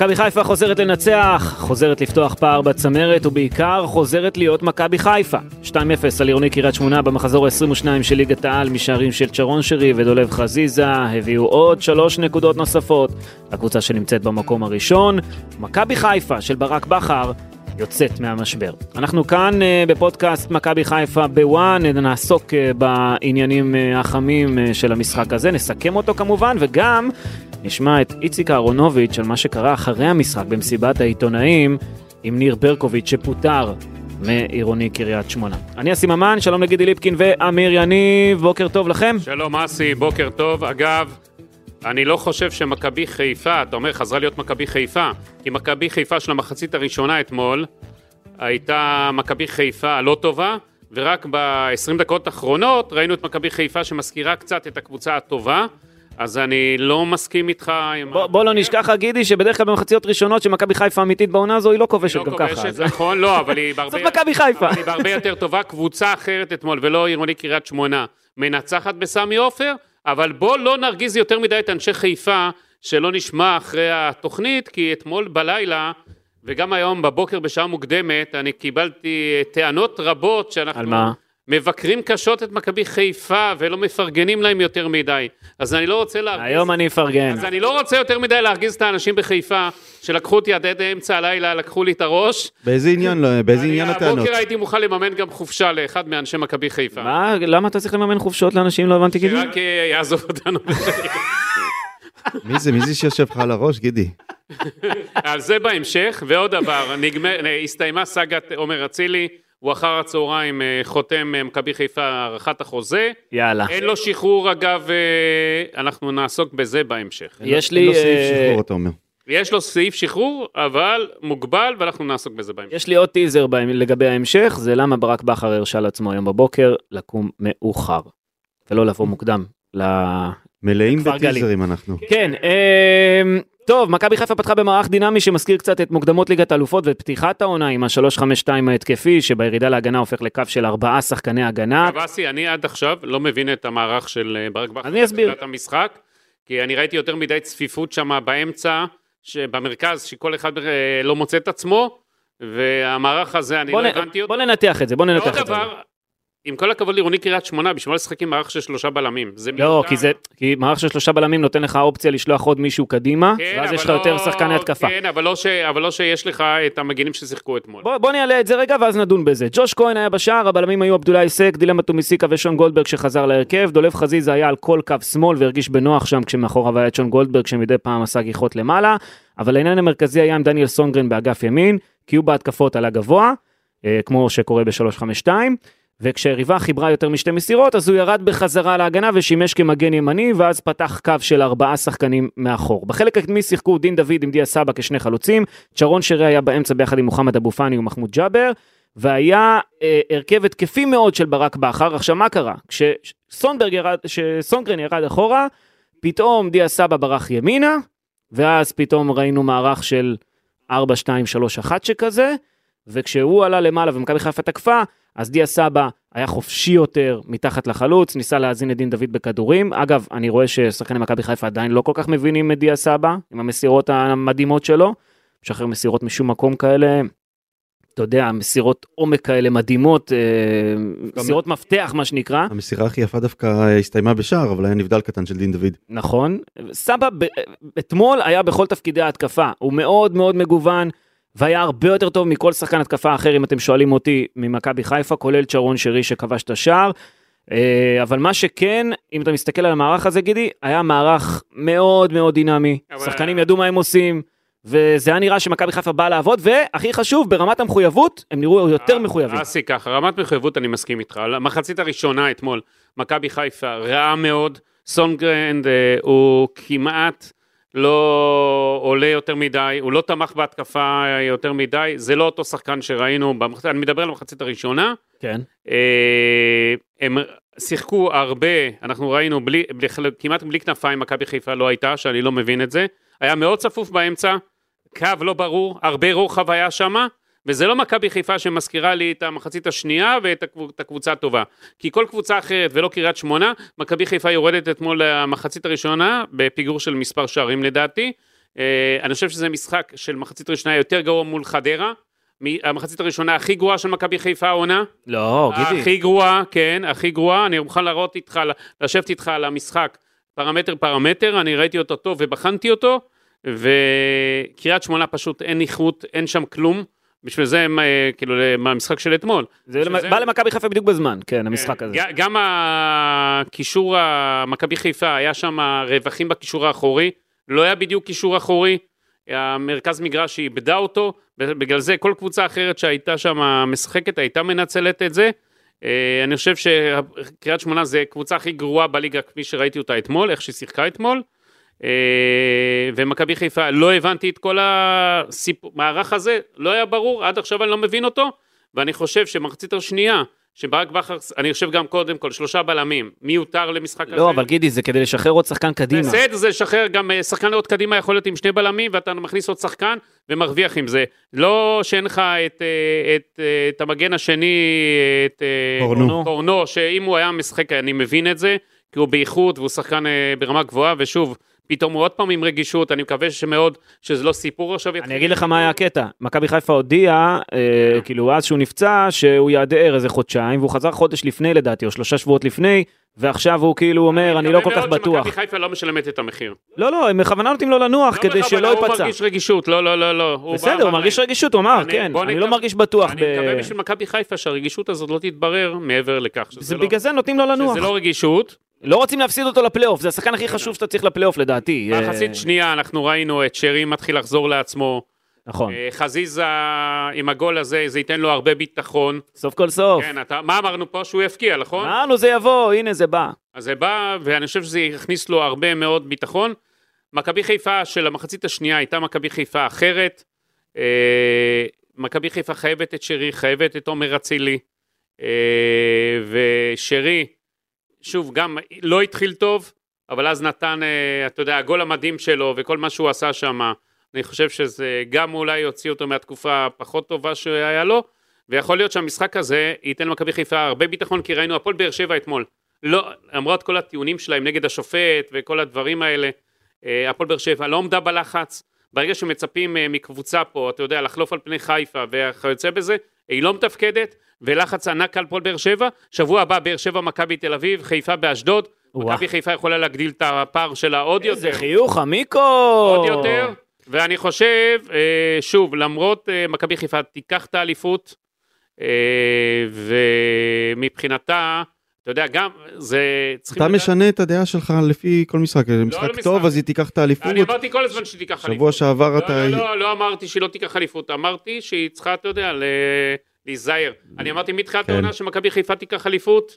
מכבי חיפה חוזרת לנצח, חוזרת לפתוח פער בצמרת ובעיקר חוזרת להיות מכבי חיפה. 2-0 על עירוני קריית שמונה במחזור ה-22 של ליגת העל משערים של צ'רון שרי ודולב חזיזה הביאו עוד שלוש נקודות נוספות לקבוצה שנמצאת במקום הראשון. מכבי חיפה של ברק בכר יוצאת מהמשבר. אנחנו כאן uh, בפודקאסט מכבי חיפה בוואן, נעסוק uh, בעניינים uh, החמים של המשחק הזה, נסכם אותו כמובן, וגם נשמע את איציק אהרונוביץ' על מה שקרה אחרי המשחק במסיבת העיתונאים עם ניר ברקוביץ' שפוטר מעירוני קריית שמונה. אני אסי ממן, שלום לגידי ליפקין ואמיר יניב, בוקר טוב לכם. שלום אסי, בוקר טוב. אגב, אני לא חושב שמכבי חיפה, אתה אומר חזרה להיות מכבי חיפה, כי מכבי חיפה של המחצית הראשונה אתמול הייתה מכבי חיפה הלא טובה, ורק ב-20 דקות האחרונות ראינו את מכבי חיפה שמזכירה קצת את הקבוצה הטובה. אז אני לא מסכים איתך עם... בוא, בוא לא נשכח, גידי, שבדרך כלל במחציות ראשונות שמכבי חיפה אמיתית בעונה הזו, היא לא כובשת גם ככה. היא לא כובשת, נכון, לא, אבל היא בהרבה... זאת מכבי חיפה. אבל היא בהרבה יותר טובה. קבוצה אחרת אתמול, ולא עירוני קריית שמונה, מנצחת בסמי עופר, אבל בוא לא נרגיז יותר מדי את אנשי חיפה, שלא נשמע אחרי התוכנית, כי אתמול בלילה, וגם היום בבוקר בשעה מוקדמת, אני קיבלתי טענות רבות שאנחנו... על מה? מבקרים קשות את מכבי חיפה ולא מפרגנים להם יותר מדי. אז אני לא רוצה להרגיז... היום אני אפרגן. אז אני לא רוצה יותר מדי להרגיז את האנשים בחיפה, שלקחו אותי עד אמצע הלילה, לקחו לי את הראש. באיזה עניין, לא- באיזה עניין אני הטענות? הבוקר הייתי מוכן לממן גם חופשה לאחד מאנשי מכבי חיפה. מה, למה אתה צריך לממן חופשות לאנשים? לא הבנתי, גידי. שרק אה, יעזוב אותנו. מי זה, מי זה שיושב לך על הראש, גידי? על זה בהמשך, ועוד דבר, נגמר, הסתיימה סאגת עומר אצילי, הוא אחר הצהריים אה, חותם אה, מכבי חיפה הארכת החוזה. יאללה. אין לו שחרור אגב, אה, אנחנו נעסוק בזה בהמשך. יש אין לי... לו סעיף שחרור, אתה אומר. יש לו סעיף שחרור, אבל מוגבל, ואנחנו נעסוק בזה בהמשך. יש לי עוד טיזר לגבי ההמשך, זה למה ברק בכר הרשה לעצמו היום בבוקר לקום מאוחר, ולא לבוא מוקדם. ל... מלאים. בטיזרים אנחנו. כן, אמ, טוב, מכבי חיפה פתחה במערך דינמי שמזכיר קצת את מוקדמות ליגת האלופות ואת פתיחת העונה עם ה-352 ההתקפי, שבירידה להגנה הופך לקו של ארבעה שחקני הגנה. עכשיו, אסי, אני עד עכשיו לא מבין את המערך של אה, ברק בכר. אני אסביר. המשחק, כי אני ראיתי יותר מדי צפיפות שם באמצע, במרכז, שכל אחד אה, לא מוצא את עצמו, והמערך הזה, אני לא נ- הבנתי אותו. בוא ננתח את זה, בוא ננתח את זה. דבר, עם כל הכבוד לעירוני קריית שמונה, בשביל לשחק עם מערך של שלושה בלמים? זה לא, מיותר. כי זה, כי מערך של שלושה בלמים נותן לך אופציה לשלוח עוד מישהו קדימה, כן, ואז יש לך יותר לא- שחקני התקפה. כן, אבל לא, ש... אבל לא שיש לך את המגינים ששיחקו אתמול. בוא, בוא נעלה את זה רגע ואז נדון בזה. ג'וש כהן היה בשער, הבלמים היו עבדולאי סק, דילמה טומיסיקה ושון גולדברג שחזר להרכב, דולב חזיזה היה על כל קו שמאל והרגיש בנוח שם כשמאחוריו היה את שון גולדברג שמדי פעם עשה גיחות למעלה, אבל העניין המרכזי היה עם דניאל סונגרן באגף ימין, כי הוא בהתקפות עלה גבוה, אה, כמו שקורה ב-352, וכשהיריבה חיברה יותר משתי מסירות אז הוא ירד בחזרה להגנה ושימש כמגן ימני ואז פתח קו של ארבעה שחקנים מאחור. בחלק הקדמי שיחקו דין דוד עם דיה סבא כשני חלוצים, צ'רון שרי היה באמצע ביחד עם מוחמד אבו פאני ומחמוד ג'אבר, והיה אה, הרכב התקפי מאוד של ברק בכר. עכשיו מה קרה? כשסונברג ירד, כשסונגרן ירד אחורה, פתאום דיה סבא ברח ימינה, ואז פתאום ראינו מערך של 4-2-3-1 שכזה, וכשהוא עלה למעלה ומכבי חיפה תקפה, אז דיה סבא היה חופשי יותר מתחת לחלוץ, ניסה להזין את דין דוד בכדורים. אגב, אני רואה ששחקני מכבי חיפה עדיין לא כל כך מבינים את דיה סבא, עם המסירות המדהימות שלו. משחרר מסירות משום מקום כאלה, אתה יודע, מסירות עומק כאלה מדהימות, אה, מסירות מפתח מה שנקרא. המסירה הכי יפה דווקא הסתיימה בשער, אבל היה נבדל קטן של דין דוד. נכון. סבא ב- אתמול היה בכל תפקידי ההתקפה, הוא מאוד מאוד מגוון, והיה הרבה יותר טוב מכל שחקן התקפה אחר, אם אתם שואלים אותי, ממכבי חיפה, כולל צ'רון שרי שכבש את השער. אה, אבל מה שכן, אם אתה מסתכל על המערך הזה, גידי, היה מערך מאוד מאוד דינמי. אבל- שחקנים ידעו מה הם עושים, וזה היה נראה שמכבי חיפה באה לעבוד, והכי חשוב, ברמת המחויבות, הם נראו יותר מחויבים. אסי, ככה, רמת מחויבות אני מסכים איתך. המחצית הראשונה אתמול, מכבי חיפה רעה מאוד, סונדגרן אה, הוא כמעט לא עולה יותר מדי, הוא לא תמך בהתקפה יותר מדי, זה לא אותו שחקן שראינו, במחצ... אני מדבר על המחצית הראשונה, כן. אה, הם שיחקו הרבה, אנחנו ראינו בלי, בלי, כמעט בלי כנפיים, מכבי חיפה לא הייתה, שאני לא מבין את זה, היה מאוד צפוף באמצע, קו לא ברור, הרבה רוחב היה שמה, וזה לא מכבי חיפה שמזכירה לי את המחצית השנייה ואת הקב- את הקבוצה הטובה. כי כל קבוצה אחרת ולא קריית שמונה, מכבי חיפה יורדת אתמול למחצית הראשונה, בפיגור של מספר שערים לדעתי. אה, אני חושב שזה משחק של מחצית ראשונה יותר גרוע מול חדרה. המחצית הראשונה הכי גרועה של מכבי חיפה העונה. לא, גידי. הכי גרועה, כן, הכי גרועה. אני מוכן להראות איתך, לשבת איתך על המשחק פרמטר פרמטר, אני ראיתי אותו טוב ובחנתי אותו, וקריית שמונה פשוט אין איכות, אין שם כלום. בשביל זה הם, אה, כאילו, מהמשחק של אתמול. זה למ- זה- בא למכבי חיפה בדיוק בזמן, כן, המשחק הזה. ג- גם הקישור, המכבי חיפה, היה שם רווחים בקישור האחורי, לא היה בדיוק קישור אחורי, המרכז מגרש איבדה אותו, בגלל זה כל קבוצה אחרת שהייתה שם משחקת הייתה מנצלת את זה. אה, אני חושב שקריית שמונה זה קבוצה הכי גרועה בליגה כפי שראיתי אותה אתמול, איך שהיא שיחקה אתמול. אה, ומכבי חיפה, לא הבנתי את כל המערך הזה, לא היה ברור, עד עכשיו אני לא מבין אותו, ואני חושב שמחצית השנייה, שברק בכר, אני חושב גם קודם כל, שלושה בלמים, מיותר למשחק הזה. לא, אבל גידי, זה כדי לשחרר עוד שחקן קדימה. בסדר, זה לשחרר גם אה, שחקן עוד קדימה יכול להיות עם שני בלמים, ואתה מכניס עוד שחקן ומרוויח עם זה. לא שאין לך את, אה, את, אה, את המגן השני, את קורנו. קורנו, שאם הוא היה משחק, אני מבין את זה, כי הוא באיכות והוא שחקן אה, ברמה גבוהה, ושוב, פתאום הוא עוד פעם עם רגישות, אני מקווה שמאוד, שזה לא סיפור עכשיו. אני אגיד לך מה היה הקטע, מכבי חיפה הודיעה, אה, כאילו אז שהוא נפצע, שהוא יעדר איזה חודשיים, והוא חזר חודש לפני לדעתי, או שלושה שבועות לפני, ועכשיו הוא כאילו אומר, אני לא כל כך מקווה מאוד בטוח. שמכבי חיפה לא משלמת את המחיר. לא, לא, הם בכוונה נותנים לו לנוח לא כדי שלא הוא ייפצע. מרגיש רגישות, לא, לא, לא, לא. הוא בסדר, הוא מרגיש. רגישות, הוא אמר, אני- כן, אני לא מרגיש בטוח. אני מקווה בשביל מכבי חיפה שהרגישות הזאת לא תתברר מעבר לכך. שזה זה לא- בגלל זה נותנים לו לנוח. שזה לא רגישות. לא רוצים להפסיד אותו לפלייאוף, זה השחקן הכי חשוב שאתה צריך לפלייאוף לדעתי. אה, מחצית שנייה אנחנו ראינו את שרי מתחיל לחזור לעצמו. נכון, אה, חזיזה עם הגול הזה, זה ייתן לו הרבה ביטחון. סוף כל סוף. כן, אתה, מה אמרנו פה? שהוא יפקיע, נכון? אמרנו זה יבוא, הנה זה בא. אז זה בא, ואני חושב שזה יכניס לו הרבה מאוד ביטחון. מכבי חיפה של המחצית השנייה הייתה מכבי חיפה אחרת. אה, מכבי חיפה חייבת את שרי, חייבת את עומר אצילי. אה, ושרי, שוב, גם לא התחיל טוב, אבל אז נתן, אה, אתה יודע, הגול המדהים שלו וכל מה שהוא עשה שם, אני חושב שזה גם אולי יוציא אותו מהתקופה הפחות טובה שהיה לו, ויכול להיות שהמשחק הזה ייתן למכבי חיפה הרבה ביטחון, כי ראינו הפועל באר שבע אתמול. לא, למרות כל הטיעונים שלהם נגד השופט וכל הדברים האלה, אה, הפועל באר שבע לא עמדה בלחץ. ברגע שמצפים אה, מקבוצה פה, אתה יודע, לחלוף על פני חיפה וכיוצא בזה, היא לא מתפקדת, ולחץ ענק על הפועל באר שבע. שבוע הבא באר שבע, מכבי תל אביב, חיפה באשדוד. מכבי חיפה יכולה להגדיל את הפער שלה עוד איזה יותר. חיוך, עמיקו. עוד יותר. ואני חושב, אה, שוב, למרות אה, מכבי חיפה תיקח את האליפות, אה, ומבחינתה, אתה יודע, גם, זה... אתה לדעת- משנה את הדעה שלך לפי כל משחק, זה משחק למשחק. טוב אז היא תיקח את האליפות. אני אמרתי כל הזמן שהיא תיקח אליפות. שבוע שעבר לא, אתה... לא, לא, לא אמרתי שהיא לא תיקח אליפות, אמרתי שהיא צריכה, אתה יודע, ל- להיזהר. אני אמרתי מתחילת כן. העונה שמכבי חיפה תיקח אליפות,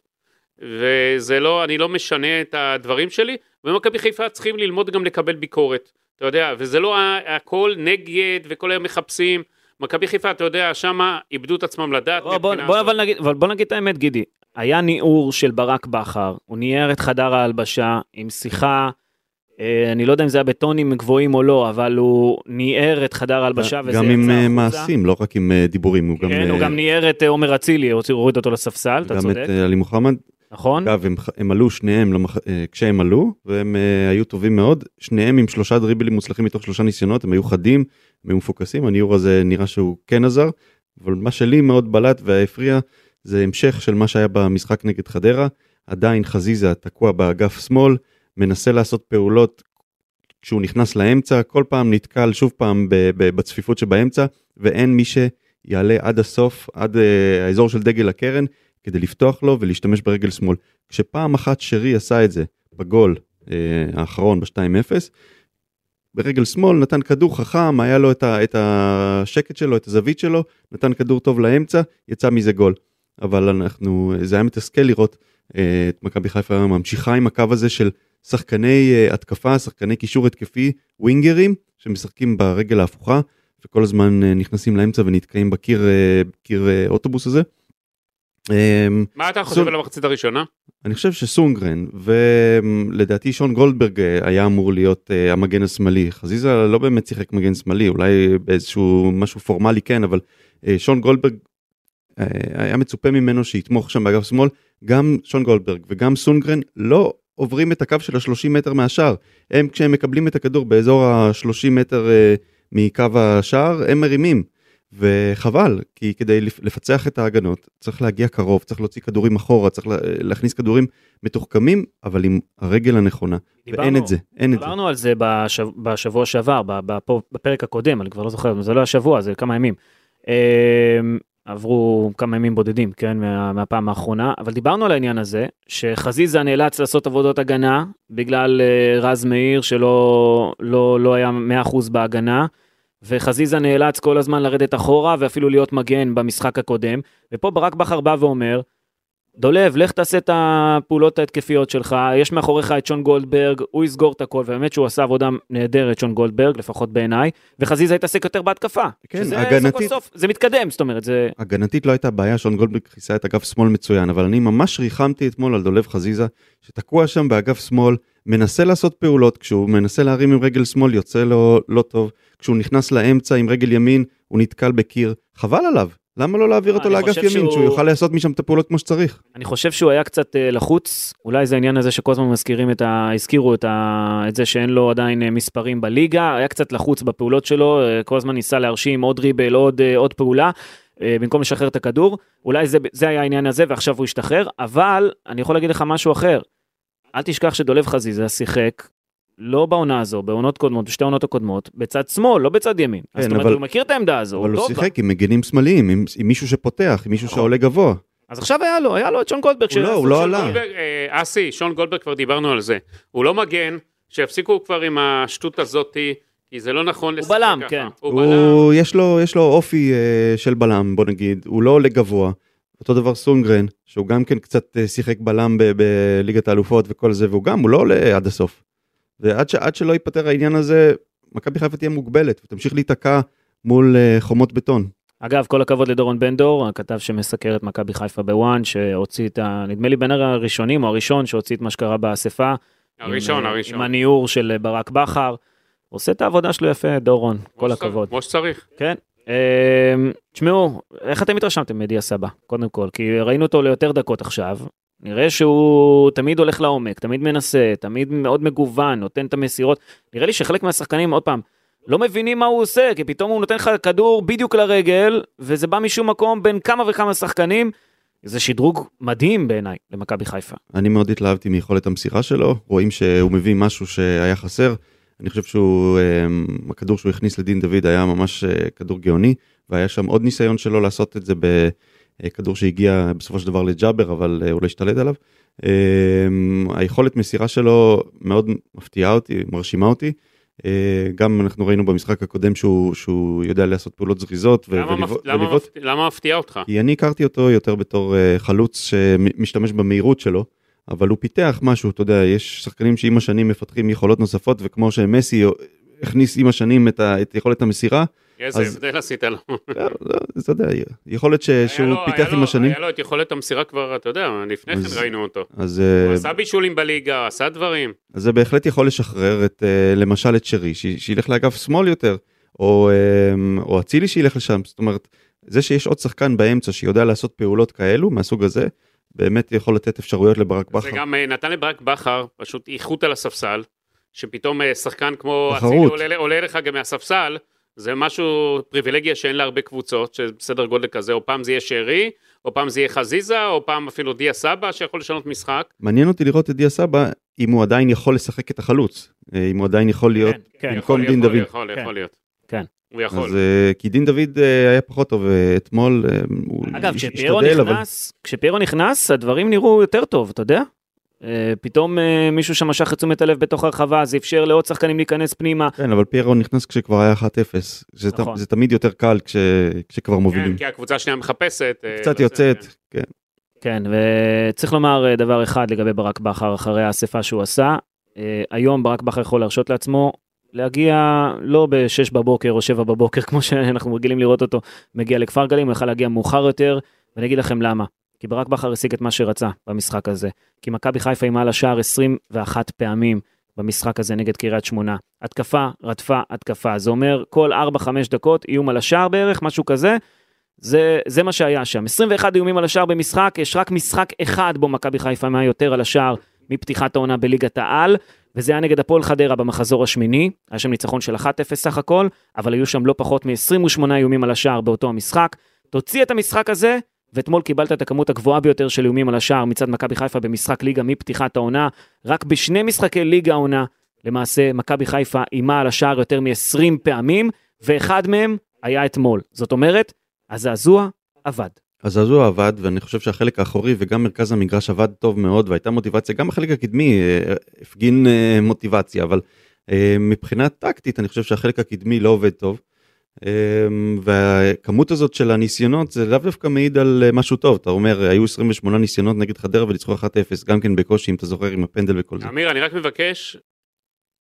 וזה לא, אני לא משנה את הדברים שלי, ומכבי חיפה צריכים ללמוד גם לקבל ביקורת, אתה יודע, וזה לא הכל נגד וכל היום מחפשים. מכבי חיפה, אתה יודע, שמה איבדו את עצמם לדעת. בוא, בוא, בוא. אבל נגיד, אבל בוא נגיד את האמת, גידי. היה ניעור של ברק בכר, הוא ניער את חדר ההלבשה עם שיחה, אה, אני לא יודע אם זה היה בטונים גבוהים או לא, אבל הוא ניער את חדר ההלבשה וזה גם עם יצא אה, החוצה. מעשים, לא רק עם אה, דיבורים. הוא גם... כן, הוא אה, גם ניער את אה, עומר אצילי, הוא הוריד אותו לספסל, אתה גם צודק, את אה, עלי מוחמד. נכון? אגב, הם, הם עלו שניהם למח... אה, כשהם עלו, והם אה, היו טובים מאוד. שניהם עם שלושה דריבלים מוצלחים מתוך שלושה ניסיונות, הם היו חדים, הם היו מפוקסים, הניור הזה נראה שהוא כן עזר, אבל מה שלי מאוד בלט והפריע, זה המשך של מה שהיה במשחק נגד חדרה. עדיין חזיזה תקוע באגף שמאל, מנסה לעשות פעולות כשהוא נכנס לאמצע, כל פעם נתקל שוב פעם בצפיפות שבאמצע, ואין מי שיעלה עד הסוף, עד אה, האזור של דגל הקרן, כדי לפתוח לו ולהשתמש ברגל שמאל. כשפעם אחת שרי עשה את זה בגול אה, האחרון ב-2-0, ברגל שמאל נתן כדור חכם, היה לו את, ה, את השקט שלו, את הזווית שלו, נתן כדור טוב לאמצע, יצא מזה גול. אבל אנחנו, זה היה מתסכל לראות אה, את מכבי חיפה ממשיכה עם הקו הזה של שחקני אה, התקפה, שחקני קישור התקפי, ווינגרים, שמשחקים ברגל ההפוכה, וכל הזמן אה, נכנסים לאמצע ונתקעים בקיר קיר אוטובוס הזה. אה, מה אתה חושב על המחצית הראשונה? אני חושב שסונגרן ולדעתי שון גולדברג היה אמור להיות המגן השמאלי חזיזה לא באמת שיחק מגן שמאלי אולי באיזשהו משהו פורמלי כן אבל שון גולדברג היה מצופה ממנו שיתמוך שם באגף שמאל גם שון גולדברג וגם סונגרן לא עוברים את הקו של ה-30 מטר מהשער הם כשהם מקבלים את הכדור באזור ה-30 מטר אה, מקו השער הם מרימים וחבל כי כדי לפ- לפצח את ההגנות צריך להגיע קרוב צריך להוציא כדורים אחורה צריך לה- להכניס כדורים מתוחכמים אבל עם הרגל הנכונה ואין דיברנו- את זה אין את זה. דיברנו על זה בשב, בשבוע שעבר, בפרק הקודם, אני כבר לא זוכר, זה לא השבוע, זה כמה ימים. עברו כמה ימים בודדים, כן, מה, מהפעם האחרונה, אבל דיברנו על העניין הזה, שחזיזה נאלץ לעשות עבודות הגנה, בגלל אה, רז מאיר שלא לא, לא היה 100% בהגנה, וחזיזה נאלץ כל הזמן לרדת אחורה, ואפילו להיות מגן במשחק הקודם, ופה ברק בכר בא ואומר, דולב, לך תעשה את הפעולות ההתקפיות שלך, יש מאחוריך את שון גולדברג, הוא יסגור את הכל, ובאמת שהוא עשה עבודה נהדרת, שון גולדברג, לפחות בעיניי, וחזיזה התעסק יותר בהתקפה. כן, שזה הגנתית- סוף סוף, זה מתקדם, זאת אומרת, זה... הגנתית לא הייתה בעיה, שון גולדברג כיסה את אגף שמאל מצוין, אבל אני ממש ריחמתי אתמול על דולב חזיזה, שתקוע שם באגף שמאל, מנסה לעשות פעולות, כשהוא מנסה להרים עם רגל שמאל יוצא לו לא טוב, כשהוא נכנס לאמצע עם רגל ימין, הוא נתקל בקיר, חבל עליו, למה לא להעביר אותו לאגף ימין, שהוא- שהוא יוכל לעשות משם את הפעולות כמו שצריך? אני חושב שהוא היה קצת אה, לחוץ, אולי זה העניין הזה שכל הזמן מזכירים את ה... הזכירו את, ה... את זה שאין לו עדיין אה, מספרים בליגה, היה קצת לחוץ בפעולות שלו, אה, כל הזמן ניסה להרשים עוד ריבל, עוד, עוד פעולה, במקום לשחרר את הכדור, אולי זה, זה היה העניין הזה ועכשיו הוא השתחרר, אבל אני יכול להגיד לך משהו אחר, אל תשכח שדולב חזיזה שיחק. לא בעונה הזו, בעונות קודמות, בשתי העונות הקודמות, בצד שמאל, לא בצד ימין. אז כן, זאת אומרת, אבל- הוא מכיר את העמדה הזו, אבל הוא בה. שיחק עם מגנים שמאליים, עם עם מישהו שפותח, עם מישהו נכון. שעולה גבוה. אז עכשיו היה לו, היה לו את שון גולדברג. הוא לא, הוא לא עלה. אה, אסי, שון גולדברג כבר דיברנו על זה. הוא לא מגן, שיפסיקו כבר עם השטות הזאתי, כי זה לא נכון לשחק בלם, ככה. כן. הוא בלם. הוא, יש לו, יש לו אופי אה, של בלם, בוא נגיד, הוא לא עולה גבוה. אותו דבר סונגרן, שהוא גם כן קצת אה, שיחק בלם ב- בליגת האלופות וכל זה, והוא גם, הוא לא עולה עד הסוף. ועד ש, שלא ייפתר העניין הזה, מכבי חיפה תהיה מוגבלת, ותמשיך להיתקע מול אה, חומות בטון. אגב, כל הכבוד לדורון בן דור, הכתב שמסקר את מכבי חיפה בוואן, שהוציא את ה... נדמה לי בין הראשונים או הראשון שהוציא את מה שקרה באספה. הראשון, עם, אה, הראשון. עם הניעור של ברק בכר. עושה את העבודה שלו יפה, דורון, כל שצריך, הכבוד. כמו שצריך. כן. אה, תשמעו, איך אתם התרשמתם מדיה סבא, קודם כל? כי ראינו אותו ליותר דקות עכשיו. נראה שהוא תמיד הולך לעומק, תמיד מנסה, תמיד מאוד מגוון, נותן את המסירות. נראה לי שחלק מהשחקנים, עוד פעם, לא מבינים מה הוא עושה, כי פתאום הוא נותן לך כדור בדיוק לרגל, וזה בא משום מקום בין כמה וכמה שחקנים. זה שדרוג מדהים בעיניי למכבי חיפה. אני מאוד התלהבתי מיכולת המסירה שלו, רואים שהוא מביא משהו שהיה חסר. אני חושב שהוא, אה, הכדור שהוא הכניס לדין דוד היה ממש אה, כדור גאוני, והיה שם עוד ניסיון שלו לעשות את זה בכדור שהגיע בסופו של דבר לג'אבר, אבל אה, הוא לא השתלט עליו. אה, היכולת מסירה שלו מאוד מפתיעה אותי, מרשימה אותי. אה, גם אנחנו ראינו במשחק הקודם שהוא, שהוא יודע לעשות פעולות זריזות ולבעוט- למה למה מפתיע אותך? כי אני הכרתי אותו יותר בתור אה, חלוץ שמשתמש במהירות שלו, אבל הוא פיתח משהו, אתה יודע, יש שחקנים שעם השנים מפתחים יכולות נוספות, וכמו שמסי הכניס עם השנים את, ה, את יכולת המסירה, איזה הבדל עשית לו. לא, לא, אתה יודע, יכולת ש, היה שהוא פיתח עם השנים, היה לו את יכולת המסירה כבר, אתה יודע, לפני כן ראינו אותו. הוא אה, עשה בישולים בליגה, עשה דברים. אז זה בהחלט יכול לשחרר את, אה, למשל את שרי, שילך לאגף שמאל יותר, או, אה, או אצילי שילך לשם, זאת אומרת, זה שיש עוד שחקן באמצע שיודע לעשות פעולות כאלו, מהסוג הזה, באמת יכול לתת אפשרויות לברק זה בכר. גם אה, נתן לברק בכר פשוט איכות על הספסל, שפתאום אה, שחקן כמו. אצילי עולה- עולה לך גם מהספסל, זה משהו, פריבילגיה שאין להרבה קבוצות, שבסדר גודל כזה, או פעם זה יהיה שרי, או פעם זה יהיה חזיזה, או פעם אפילו דיה סבא שיכול לשנות משחק. מעניין אותי לראות את דיה סבא, אם הוא עדיין יכול לשחק את החלוץ, אה, אם הוא עדיין יכול להיות כן, כן. במקום יכול, דין יכול, דוד. יכול, כן. יכול להיות. כן. הוא יכול. אז אה, כי דין דוד אה, היה פחות טוב אתמול, הוא אגב, השתדל, אבל- נכנס, כשפיירו נכנס, הדברים נראו יותר טוב, אתה יודע? אה, פתאום אה, מישהו שם משך את תשומת הלב בתוך הרחבה, זה אפשר לעוד שחקנים להיכנס פנימה. כן, אבל פיירו נכנס כשכבר היה 1-0, זה ת- נכון. זה תמיד יותר קל כש- כשכבר מובילים. כן, כי הקבוצה השנייה מחפשת. אה, קצת לזה, יוצאת, כן. כן. כן, וצריך לומר דבר אחד לגבי ברק בכר אחרי האספה שהוא עשה. היום ברק בכר יכול להרשות לעצמו להגיע לא ב-6 בבוקר או 7 בבוקר, כמו שאנחנו רגילים לראות אותו, מגיע לכפר גלים, הוא יכול להגיע מאוחר יותר, ואני אגיד לכם למה. כי ברק בכר השיג את מה שרצה במשחק הזה. כי מכבי חיפה אימה השער 21 פעמים במשחק הזה נגד קריית שמונה. התקפה, רדפה, התקפה. זה אומר כל 4-5 דקות איום על השער בערך, משהו כזה. זה, זה מה שהיה שם. 21 איומים על השער במשחק, יש רק משחק אחד בו מכבי חיפה היה יותר על השער מפתיחת העונה בליגת העל, וזה היה נגד הפועל חדרה במחזור השמיני, היה שם ניצחון של 1-0 סך הכל, אבל היו שם לא פחות מ-28 איומים על השער באותו המשחק. תוציא את המשחק הזה, ואתמול קיבלת את הכמות הגבוהה ביותר של איומים על השער מצד מכבי חיפה במשחק ליגה מפתיחת העונה. רק בשני משחקי ליגה העונה, למעשה, מכבי חיפה אימה על השער יותר מ-20 פעמים, ואחד מהם היה אתמול. זאת אומרת, הזעזוע עבד. הזעזוע עבד ואני חושב שהחלק האחורי וגם מרכז המגרש עבד טוב מאוד והייתה מוטיבציה גם החלק הקדמי אה, הפגין אה, מוטיבציה אבל אה, מבחינה טקטית אני חושב שהחלק הקדמי לא עובד טוב. והכמות הזאת של הניסיונות זה לאו דווקא מעיד על משהו טוב אתה אומר היו 28 ניסיונות נגד חדרה וניצחו 1-0 גם כן בקושי אם אתה זוכר עם הפנדל וכל זה. אמיר אני רק מבקש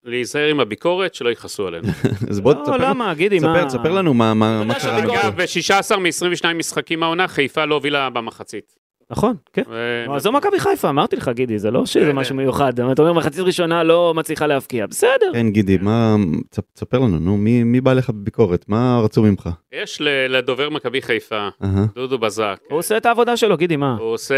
להיזהר עם הביקורת, שלא יכעסו עלינו. אז בוא לא, תספר, למה, גידי, מה... תספר לנו מה, מה, מה קרה. אגב, ב-16 מ-22 משחקים העונה, חיפה לא הובילה במחצית. נכון, כן. ו- אבל זו מכבי חיפה, אמרתי לך, גידי, זה לא שזה בסדר. משהו מיוחד. אתה אומר, מחצית ראשונה לא מצליחה להבקיע, בסדר. כן גידי מה תס- תספר לנו נו מי, מי בא לך בביקורת מה רצו ממך. יש לדובר מכבי חיפה. דודו בזק. הוא עושה את העבודה שלו, גידי, מה? הוא עושה,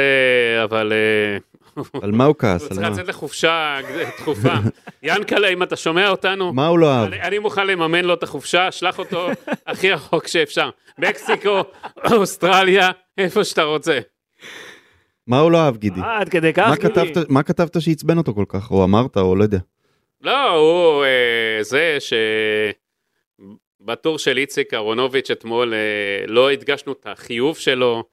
אבל... אה, על מה הוא הוא כעס? על צריך? לצאת לחופשה דחופה. ינקלה, אם אתה שומע אותנו, מה הוא לא אהב? אני, אני מוכן לממן לו את החופשה, שלח אותו הכי רחוק שאפשר. מקסיקו, אוסטרליה, איפה שאתה רוצה. מה הוא לא אהב גידי? אה, עד כדי כך, מה גידי? כתבת, מה כתבת שעצבן אותו כל כך או אמרת או לא יודע. לא, הוא אה, זה ש... בטור של איציק אהרונוביץ' אתמול אה, לא הדגשנו את החיוב שלו,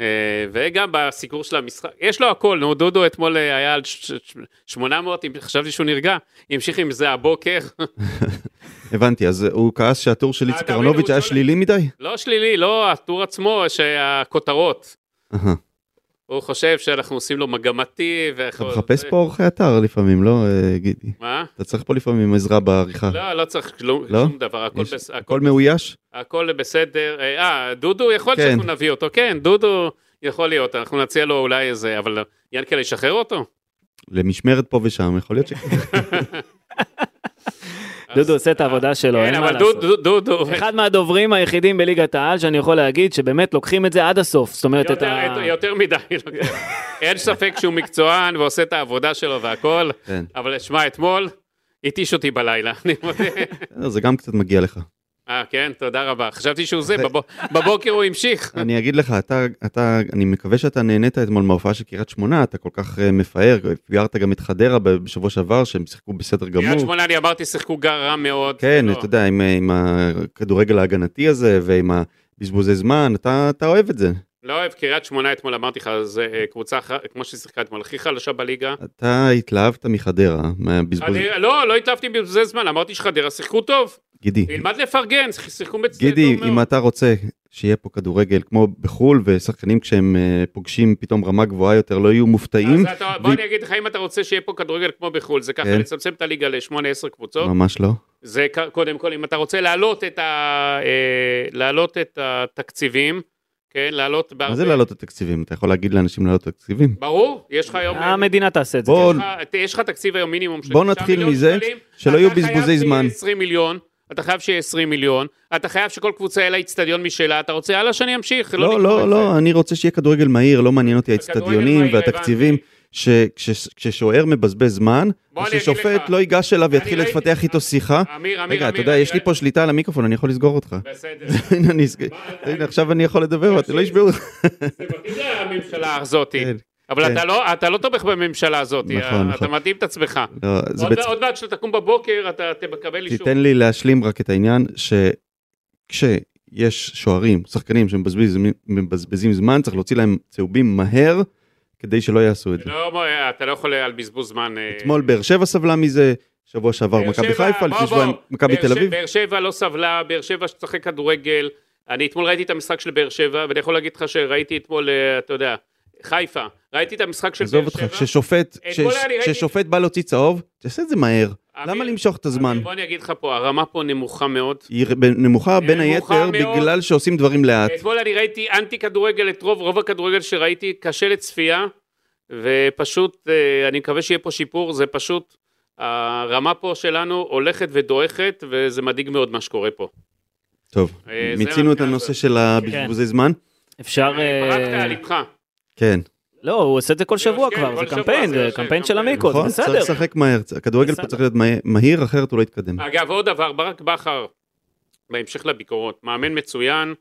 אה, וגם בסיקור של המשחק, יש לו הכל, נו דודו אתמול אה, היה על ש- ש- 800, אם- חשבתי שהוא נרגע, המשיך עם זה הבוקר, הבנתי אז הוא כעס שהטור של איציק דוד, אהרונוביץ' היה שלילי מדי? לא שלילי, לא, הטור עצמו, שהכותרות. הוא חושב שאנחנו עושים לו מגמתי, אתה ואנחנו- מחפש פה עורכי אתר לפעמים לא אה, גידי. מה? אתה צריך פה לפעמים עזרה בעריכה. לא, לא צריך כלום, לא? שום דבר, הכל יש- בס- הכל מאויש? הכל בסדר. אה, דודו, יכול כן. שאנחנו נביא אותו, כן, דודו יכול להיות, אנחנו נציע לו אולי איזה, אבל ינקלה ישחרר אותו? למשמרת פה ושם יכול להיות שכן. דודו עושה את העבודה שלו, כן, אין מה לעשות. דודו, דודו, אחד מהדוברים היחידים בליגת העל שאני יכול להגיד שבאמת לוקחים את זה עד הסוף. זאת אומרת, את יותר- ה... יותר מדי, אין ספק שהוא מקצוען ועושה את העבודה שלו והכל, כן. אבל שמע, אתמול התיש אותי בלילה, אני מודה. זה גם קצת מגיע לך. אה, כן, תודה רבה. חשבתי שהוא זה, בבו- בבוקר הוא המשיך. אני אגיד לך, אתה, אתה, אני מקווה שאתה נהנית אתמול מההופעה של קריית שמונה, אתה כל כך אה, מפאר, פיארת גם את חדרה בשבוע שעבר, שהם שיחקו בסדר גמור. קריית שמונה, אני אמרתי, שיחקו גר רע מאוד. כן, לא. אתה יודע, עם, אה, עם הכדורגל ההגנתי הזה, ועם הבזבוזי זמן, אתה, אתה אוהב את זה. לא אוהב, קריית שמונה אתמול אמרתי לך, זה אה, קבוצה, כמו ששיחקה אתמול, הכי חלשה בליגה. אתה התלהבת מחדרה, מהבזבוז... חדרה- לא, לא התלהבתי בזה זמן, אמרתי שחדרה שיחקו טוב. גידי, תלמד לפרגן, שיחקו בצד גידי, אם. אתה רוצה שיהיה פה כדורגל כמו בחו"ל, ושחקנים כשהם אה, פוגשים פתאום רמה גבוהה יותר לא יהיו מופתעים, בוא אני אגיד לך, אם אתה רוצה שיהיה פה כדורגל כמו בחו"ל, זה ככה, כן. לצמצם את הליגה ל-8-10 קבוצות. ממש לא. זה ק- קודם כל, אם אתה רוצה להעלות את ה- אה, להעלות את התקציבים, כן, להעלות בהרבה. מה זה להעלות את התקציבים? אתה יכול להגיד לאנשים להעלות את התקציבים? ברור, יש לך היום... המדינה תעשה את זה. בוא- יש לך- יש לך תקציב היום מינימום של בוא 9 נתחיל מיליון מזה שקלים, שלא יהיו אתה חייב בזבוזי שיהיה זמן. 20 מיליון, אתה חייב שיהיה 20 מיליון, אתה חייב שכל קבוצה יהיה לה איצטדיון משלה, אתה רוצה הלאה שאני אמשיך? לא, לא, את לא, אני רוצה שיהיה כדורגל מהיר, לא מעניין אותי מהיר, והתקציבים. הבנתי. שכששוער מבזבז זמן, וששופט. לא ייגש אליו ויתחיל לפתח איתו שיחה. זה. אמיר, אמיר, רגע, אתה אמיר, יודע, יש לי פה שליטה על המיקרופון, אני יכול לסגור אותך. בסדר. הנה, עכשיו אני יכול לדבר, ואתה לא ישמעו. זה מתאים לממשלה. כן, אבל כן. אתה לא- אתה לא תומך בממשלה הזאת, נכון, אתה נכון. מתאים את עצמך. לא, עוד- בצ- עוד מעט כשתקום בבוקר אתה תקבל אישור. תיתן לי להשלים רק את העניין שכשיש שוערים, שחקנים שמבזבזים מבזבזים זמן, צריך להוציא להם צהובים מהר, כדי שלא יעשו את זה. לא, אתה לא יכול על בזבוז זמן. אה, אתמול באר שבע סבלה מזה, שבוע שעבר מכבי חיפה, לפני. שבועיים מכבי תל אביב. באר שבע לא סבלה, באר שבע שתשחק כדורגל. אני אתמול ראיתי את המשחק של באר שבע, ואני יכול להגיד לך שראיתי אתמול, אה, אתה יודע, חיפה, ראיתי את המשחק של עזוב באר אותך, שבע. כששופט, אתמול כש- אני ראיתי- כששופט בא להוציא צהוב, תעשה את זה מהר. למה למשוך את הזמן? בוא אני אגיד לך פה, הרמה פה נמוכה מאוד. היא ב- נמוכה בין נמוכה היתר מאוד. בגלל שעושים דברים לאט. אתמול אני ראיתי אנטי כדורגל, את רוב, רוב הכדורגל שראיתי קשה לצפייה, ופשוט, אה, אני מקווה שיהיה פה שיפור, זה פשוט, הרמה פה שלנו הולכת ודועכת, וזה מדאיג מאוד מה שקורה פה. טוב, אה, מיצינו את הנושא. של הבזבוזי זמן? אפשר... פרקת אה, על ליבך. כן. לא, הוא עושה את זה כל שבוע כן, כבר, זה קמפיין, זה קמפיין של קמפיין. המיקרו, זה נכון, צריך בסדר. לשחק מהר. הכדורגל פה. צריך להיות מה- מהיר, אחרת הוא לא יתקדם. אגב, עוד דבר, ברק בכר, בהמשך לביקורות, מאמן מצוין,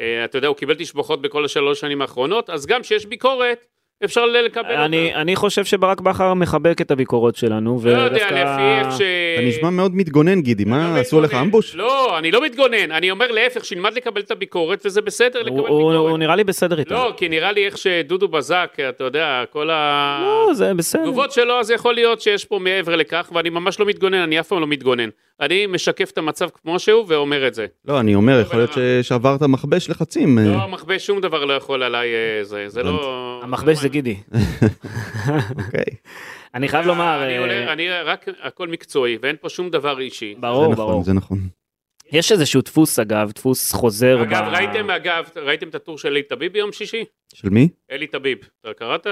אה, אתה יודע, הוא קיבל תשבחות בכל השלוש שנים האחרונות, אז גם כשיש ביקורת, אפשר לקבל אני, אותה. אני חושב שברק בכר מחבק את הביקורות שלנו, לא יודע, ודווקא... לפי איך ש... אתה נשמע מאוד מתגונן, גידי, לא מה, עשו לך. אמבוש? לא, אני לא מתגונן, אני אומר להפך, שילמד לקבל את הביקורת, וזה בסדר לקבל הוא, הוא, ביקורת. הוא נראה לי בסדר איתו. לא, כי נראה לי איך שדודו בזק, אתה יודע, כל ה... לא, זה בסדר. תגובות שלו, אז יכול להיות שיש פה מעבר לכך, ואני ממש לא מתגונן, אני אף פעם לא מתגונן. אני משקף את המצב כמו שהוא ואומר את זה. לא, אני אומר, יכול להיות שעברת מכבש לחצים. אה, לא, מכבש שום דבר לא יכול עליי, אה, זה, זה לא... המכבש זה גידי. אוקיי. אני חייב לומר, אני אה, אני רק, הכל מקצועי, ואין פה שום דבר אישי. ברור, נכון, ברור. זה נכון. יש איזשהו דפוס אגב, דפוס חוזר. אגב, ב- ראיתם, אגב, ראיתם את הטור של אלי טביב ביום שישי? של מי? אלי טביב, אתה קראת?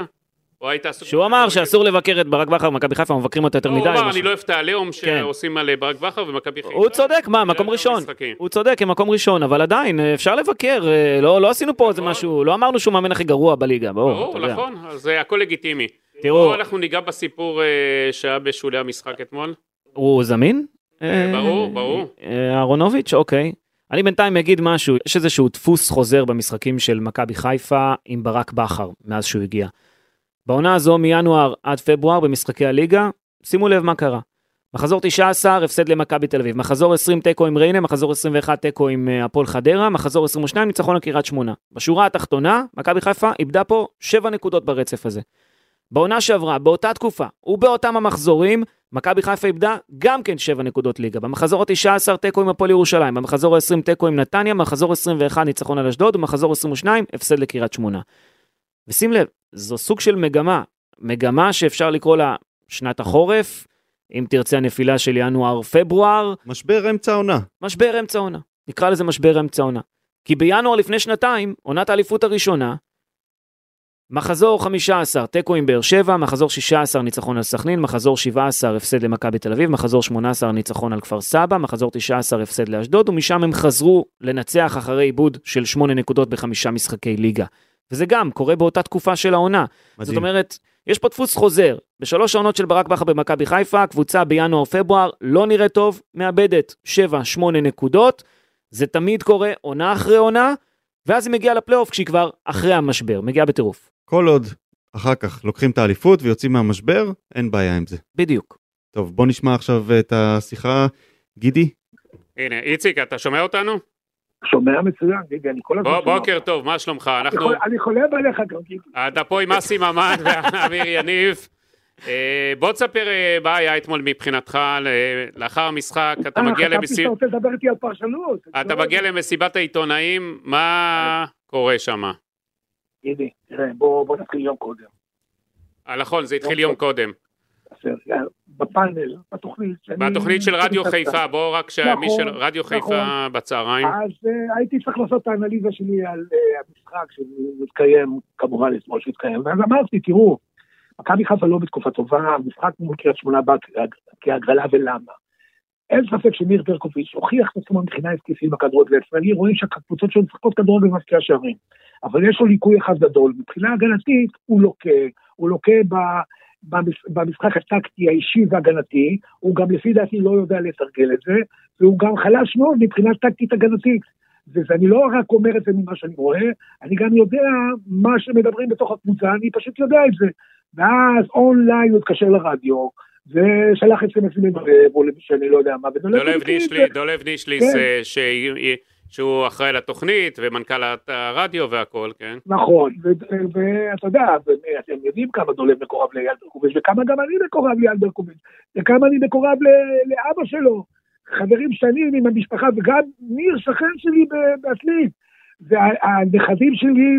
או היית עסוק? שהוא אמר שאסור לבקר את ברק בכר במכבי חיפה, מבקרים אותו יותר הוא מדי. אמר, משהו. אני לא אוהב את העליהום כן. שעושים על ברק בכר ומכבי חיפה. הוא צודק, מה, מקום יותר ראשון. הוא צודק, הם מקום ראשון, אבל עדיין, אה, אפשר לבקר, אה, לא לא עשינו פה איזה נכון. משהו, לא אמרנו שהוא המאמן הכי גרוע בליגה, ברור. נכון, אז הכל לגיטימי. תראו, אנחנו ניגע בסיפור אה, שהיה בשולי המשחק אתמול. הוא זמין? אה, אה, ברור, ברור. אה, אהרונוביץ', אוקיי. אני בינתיים אגיד משהו, יש איזשהו דפוס חוזר במשחקים של מכבי חיפה עם ברק בכר, מאז שהוא הגיע. בעונה הזו מינואר עד פברואר במשחקי הליגה, שימו לב מה קרה. מחזור 19, הפסד למכבי תל אביב. מחזור 20 תיקו עם ריינה, מחזור 21 תיקו עם אה, הפועל חדרה, מחזור 22 ניצחון על שמונה. בשורה התחתונה, מכבי חיפה איבדה פה 7 נקודות ברצף הזה. בעונה שעברה, באותה תקופה ובאותם המחזורים, מכבי חיפה איבדה גם כן 7 נקודות ליגה. במחזור ה-19 תיקו עם הפועל ירושלים, במחזור ה-20 תיקו עם נתניה, במחזור 21 ניצחון על אשדוד, ובמחזור 22 הפסד לקריית שמונה. ושים לב, זו סוג של מגמה, מגמה שאפשר לקרוא לה שנת החורף, אם תרצה הנפילה של ינואר-פברואר, משבר אמצע העונה. משבר אמצע עונה. נקרא לזה משבר אמצע עונה. כי בינואר לפני שנתיים, עונת האליפות הראשונה, מחזור 15, תיקו עם באר שבע, מחזור 16 ניצחון על סכנין, מחזור 17 הפסד למכבי תל אביב, מחזור 18 ניצחון על כפר סבא, מחזור 19 הפסד לאשדוד, ומשם הם חזרו לנצח אחרי עיבוד של 8 נקודות בחמישה משחקי ליגה. וזה גם קורה באותה תקופה של העונה. זאת מדהים. אומרת, יש פה דפוס חוזר. בשלוש העונות של ברק בכר במכבי חיפה, הקבוצה בינואר-פברואר לא נראית טוב, מאבדת 7-8 נקודות. זה תמיד קורה עונה אחרי עונה, ואז היא מגיעה לפלייאוף כשהיא כבר אחרי המשבר, מגיעה בטירוף. כל עוד אחר כך לוקחים את האליפות ויוצאים מהמשבר, אין בעיה עם זה. בדיוק. טוב, בוא נשמע עכשיו את השיחה. גידי? הנה, איציק, אתה שומע אותנו? שומע מצוין, גידי, אני כל הזמן שומע בוקר. טוב, מה שלומך? אני אנחנו... אני חולב עליך גם, גידי. אתה פה עם אסי ממן ואמיר יניב. אה, בוא תספר אה, מה היה אתמול מבחינתך לאחר המשחק, אתה אה, מגיע חשבתי למסיב- שאתה רוצה לדבר איתי על פרשנות. אתה לא, מגיע למסיבת העיתונאים, מה קורה שם? גידי, תראה, בוא נתחיל יום קודם. נכון, זה התחיל יום קודם. בפאנל, בתוכנית. בתוכנית של רדיו חיפה, בוא רק שמי נכון, של רדיו נכון. חיפה בצהריים. אז אה, הייתי צריך לעשות את האנליזה שלי על אה, המשחק שמתקיים, כמובן אתמול שהתקיים, ואז אמרתי, תראו, מכבי חיפה לא בתקופה טובה, המשחק מול קריית שמונה בא כהגרלה ולמה. אין ספק שניר ברקוביץ' הוכיח את עצמו מבחינה התקפית בכדורגל הישראלי, רואים שהקבוצות שלו משחקות כדורגל במפקיע שערים. אבל יש לו ליקוי אחד גדול, מבחינה הגנתית הוא לוקה, הוא לוקה במשחק הטקטי האישי והגנתי, הוא גם לפי דעתי לא יודע לתרגל את זה, והוא גם חלש מאוד מבחינה טקטית הגנתית. ואני לא רק אומר את זה ממה שאני רואה, אני גם יודע מה שמדברים בתוך הקבוצה, אני פשוט יודע את זה. ואז אונליין הוא התקשר לרדיו, ושלח אס.אם.אסים למרב, או שאני לא יודע מה, ודולב דולב נישלי- נישלי- דולב נישליס, כן. אה, שהוא אחראי לתוכנית ומנכ"ל הרדיו והכל, כן? נכון, ואתה יודע, אתם יודעים כמה דולב מקורב לאייל ברקוביץ', וכמה גם אני מקורב לאייל ברקוביץ', וכמה אני מקורב לאבא שלו. חברים שנים עם המשפחה, וגם ניר שכן שלי בעצמי. והנכדים שלי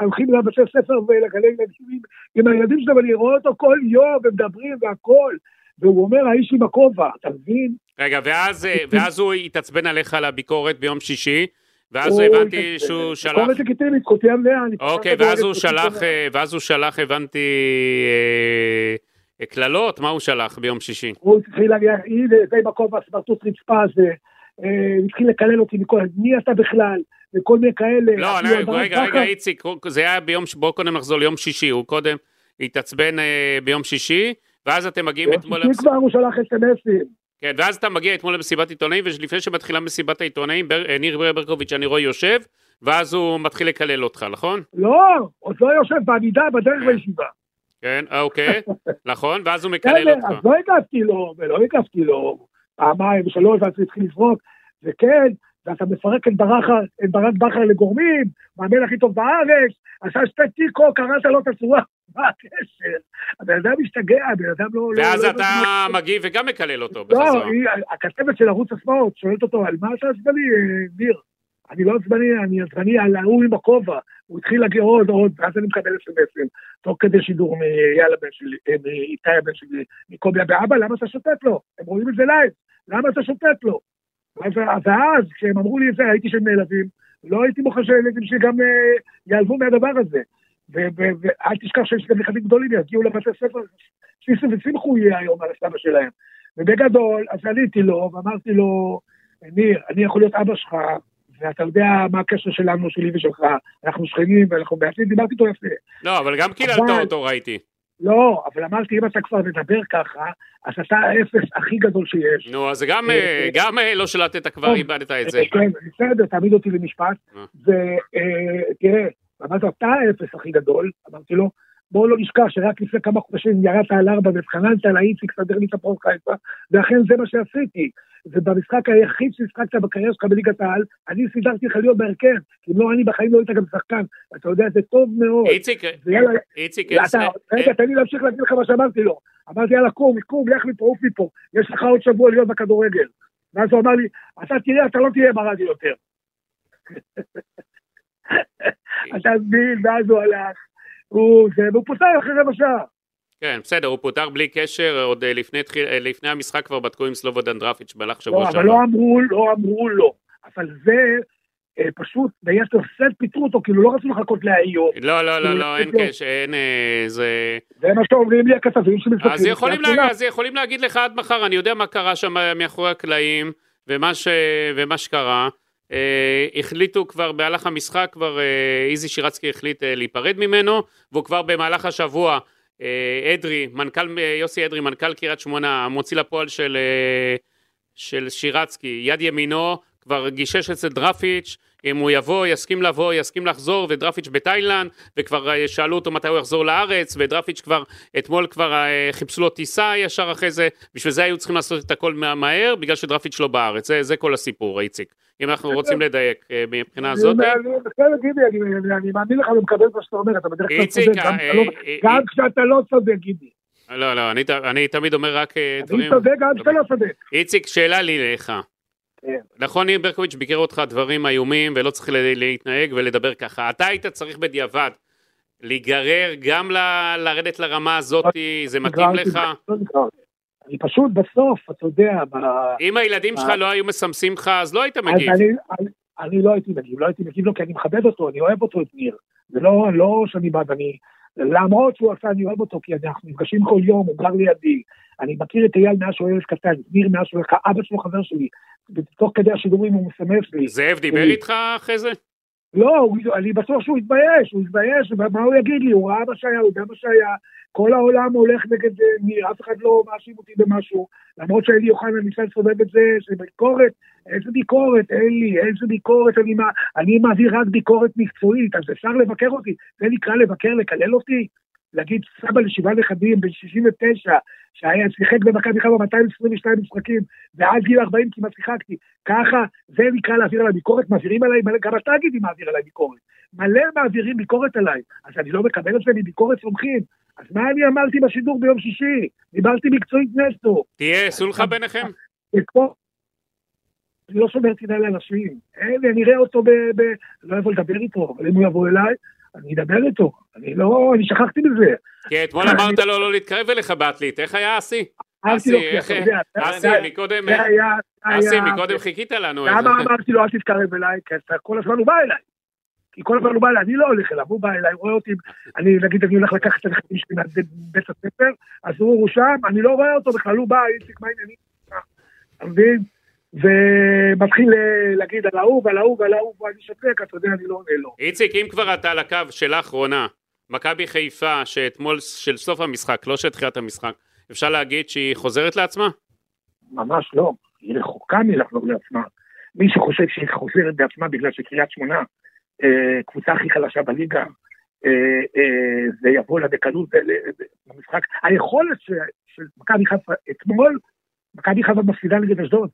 הולכים לבתי ספר ולגלי ילדים עם הילדים שלהם, ואני רואה אותו כל יום, ומדברים והכל. והוא אומר, האיש עם הכובע, אתה מבין? רגע, ואז, אה, ואז הוא התעצבן עליך על הביקורת ביום שישי, ואז הבנתי שהוא שלח... ביקורת לגיטימית, זכותי המלאה. אוקיי, ואז הוא שלח, אה, ואז הוא שלח, הבנתי, אה, קללות, מה הוא שלח ביום שישי? הוא התחיל להגיד, זה עם הכובע, סמרטוט רצפה, זה... התחיל לקלל אותי מכל, מי אתה בכלל? וכל מיני כאלה. לא, רגע, רגע, איציק, זה היה ביום, בואו קודם נחזור ליום שישי, הוא קודם התעצבן ביום שישי, ואז אתם מגיעים אתמול... ביום שישי כבר הוא שלח אס.אם.אסים. כן, ואז אתה מגיע אתמול למסיבת עיתונאים, ולפני שמתחילה מסיבת העיתונאים, בר, אה, ניר ברקוביץ', אני רואה יושב, ואז הוא מתחיל לקלל אותך, נכון? לא, עוד לא יושב בעמידה בדרך בישיבה. כן, אה, אוקיי, נכון, ואז הוא מקלל אותך. אז לא הגבתי לו, ולא הגבתי לו פעמיים ושלוש, ואז הוא התחיל לזרוק, וכן, ואתה מפרק את ברק בכר לגורמים, מאמן הכי טוב בארץ, עשה שתי תיקו, קראת לו את הצורה, מה הקשר? הבן אדם משתגע, הבן אדם לא... לא- ואז לא, אתה מגיב וגם מקלל אותו בחזרה. לא, הכתבת של ערוץ הספורט שואלת אותו, על מה אתה עצבני, ניר? אני לא עצבני, אני עצבני על ההוא עם הכובע. הוא התחיל להגיד עוד, עוד, ואז אני מקבל אס.אם.אסים, תוך כדי שידור מאייל הבן שלי, אה, מאיתי הבן שלי, מקובי אבא, למה אתה שותק לו? הם רואים את זה לייב, למה אתה שותק לו? ואז, כשהם אמרו לי את זה, ראיתי שהם נעלבים, לא הייתי מוכן שהילדים שלי גם אה, יעלבו מהדבר הזה. ואל תשכח שיש גם נכדים גדולים, יגיעו לבתי ספר, שישו ושמחו יהיה היום על הסבא שלהם. ובגדול, אז עליתי לו ואמרתי לו, ניר, אני יכול להיות אבא שלך, ואתה יודע מה הקשר שלנו, שלי ושלך, אנחנו שכנים ואנחנו בעצמי, דיברתי איתו יפה. לא, אבל גם קיללת אותו, ראיתי. לא, אבל אמרתי, אם אתה כבר מדבר ככה, אז אתה האפס הכי גדול שיש. נו, אז גם, אה, גם אה, לא שלטת כבר, איבדת את זה. כן, בסדר, תעמיד אותי למשפט. ותראה, אה. לו, אתה האפס הכי גדול, אמרתי לו, בואו לא נשכח שרק לפני כמה חודשים ירדת על ארבע והתחננת על האיציק, סדר לי את הפרוק חיפה, ואכן זה מה שעשיתי. ובמשחק היחיד שהשחקת בקריירה שלך בליגת העל, אני סידרתי לך להיות בהרכב, כי אם לא, אני בחיים לא היית גם שחקן. אתה יודע, זה טוב מאוד. איציק, איציק, רגע, תן לי להמשיך להגיד לך מה שאמרתי לו. אמרתי, יאללה, קום, קום, לך מפה, עוף מפה, יש לך עוד שבוע להיות בכדורגל. ואז הוא אמר לי, אתה תראה, אתה לא תהיה ברדיו יותר. אתה מבין, ואז הוא הלך, הוא פוטר אחרי רבע שעה. כן, בסדר, הוא פוטר בלי קשר, עוד אה, לפני, אה, לפני המשחק כבר בדקו עם סלובודן דרפיץ' במהלך שבוע שעבר. לא, אבל לא אמרו, לא אמרו לו. אבל זה אה, פשוט, ביתר סט פיטרו אותו, כאילו לא רצו לחכות להיום. לא, לא, לא, לא, אין קשר, אין, זה... זה מה שאומרים לי הכתבים שמסתכלים. אז יכולים, להגיד, אז יכולים להגיד לך עד מחר, אני יודע מה קרה שם מאחורי הקלעים, ומה, ש, ומה שקרה. אה, החליטו כבר במהלך המשחק, כבר אה, איזי שירצקי החליט אה, להיפרד ממנו, והוא כבר במהלך השבוע, אה, אדרי, מנכ"ל, אה, יוסי אדרי, מנכ"ל קריית שמונה, מוציא לפועל של, אה, של שירצקי, יד ימינו, כבר גישש אצל דרפיץ', אם הוא יבוא, יסכים לבוא, יסכים לחזור, ודרפיץ' בתאילנד, וכבר אה, שאלו אותו מתי הוא יחזור לארץ, ודרפיץ' כבר, אתמול כבר אה, חיפשו לו טיסה ישר אחרי זה, בשביל זה היו צריכים לעשות את הכל מהר, בגלל שדרפיץ' לא בארץ, זה, זה כל הסיפור, איציק. אם אנחנו רוצים לדייק אה, מבחינה גידי, אני מאמין לך ומקבל מה שאתה אומר, אתה בדרך כלל צודק, לא- גם כשאתה לא צודק, גידי. לא, לא, אני תמיד אומר רק דברים... אני צודק גם כשאתה לא צודק. איציק, שאלה לי לך. כן. נכון, ניר ברקוביץ' ביקר אותך דברים איומים ולא צריך להתנהג ולדבר ככה. אתה היית צריך בדיעבד להיגרר גם ל- לרדת לרמה הזאת, זה מתאים לך? אני פשוט בסוף, אתה יודע... אם הילדים שלך לא היו מסמסים לך, אז לא היית מגיב. אני לא הייתי מגיב, לא הייתי מגיב לו כי אני מכבד אותו, אני אוהב אותו את ניר. זה לא, לא שאני בא ואני... למרות שהוא עשה, אני אוהב אותו, כי אנחנו נפגשים כל יום, הוא גר לידי. אני מכיר את אייל מאז שהוא ילד קטן, ניר מאז שהוא ילד אבא שלו חבר שלי, ותוך כדי השידורים הוא מסמס לי. זאב דיבר איתך אחרי זה? לא, אני בטוח שהוא התבייש, הוא התבייש, מה הוא יגיד לי, הוא ראה מה שהיה, הוא יודע מה שהיה, כל העולם הולך נגד ניר, אף אחד לא מאשים אותי במשהו, למרות שאלי יוחנן ניסה לסובב את זה, זה ביקורת, איזה ביקורת, אין לי, איזה ביקורת, אני, אני מעביר רק ביקורת מקצועית, אז אפשר לבקר אותי, זה נקרא לבקר, לקלל אותי? להגיד סבא לשבעה נכדים בן 69, שהיה שיחק במכבי חיפה 222 משחקים, ועד גיל 40 כמעט שיחקתי, ככה, זה נקרא להעביר עליי ביקורת, מעבירים עליי, גם אתה תגידי מעביר עליי ביקורת. מלא מעבירים ביקורת עליי, אז אני לא מקבל את זה מביקורת סומכים. אז מה אני אמרתי בשידור ביום שישי? דיברתי מקצועית נסטו. תהיה סולחה ביניכם? אני לא שומר טינה לאנשים. אני אראה אותו ב... ב... לא אבוא לדבר איתו, אבל אם הוא יבוא אליי, אני אדבר איתו. אני לא, אני שכחתי מזה. כי אתמול אמרת לו לא להתקרב אליך בעתלית, איך היה אסי? אסי, איך... אסי, מקודם... אסי, מקודם חיכית לנו. למה אמרתי לו אל תתקרב אליי? כי כל הזמן הוא בא אליי. כי כל הזמן הוא בא אליי, אני לא הולך אליו, הוא בא אליי, הוא רואה אותי, אני נגיד אני הולך לקחת את הנכדים שלי מבית הספר, אז הוא שם, אני לא רואה אותו בכלל, הוא בא, איציק, מה העניינים? אתה מבין? ומתחיל אה, להגיד על ההוא ועל ההוא ועל ההוא, ואני שותק, אתה יודע, אני לא עונה לו. איציק, אם כבר אתה על הקו, שאלה אחרונה. מכבי חיפה, שאתמול, של סוף המשחק, לא של תחילת המשחק, אפשר להגיד שהיא חוזרת לעצמה? ממש לא, היא רחוקה מלחזור לעצמה. מי שחושב שהיא חוזרת בעצמה בגלל שקריית שמונה, אה, קבוצה הכי חלשה בליגה, אה, אה, זה יבוא לה בקלות ב- ל- במשחק. היכולת של מכבי חיפה אתמול, מכבי חיפה מפסידה נגד אשדוד.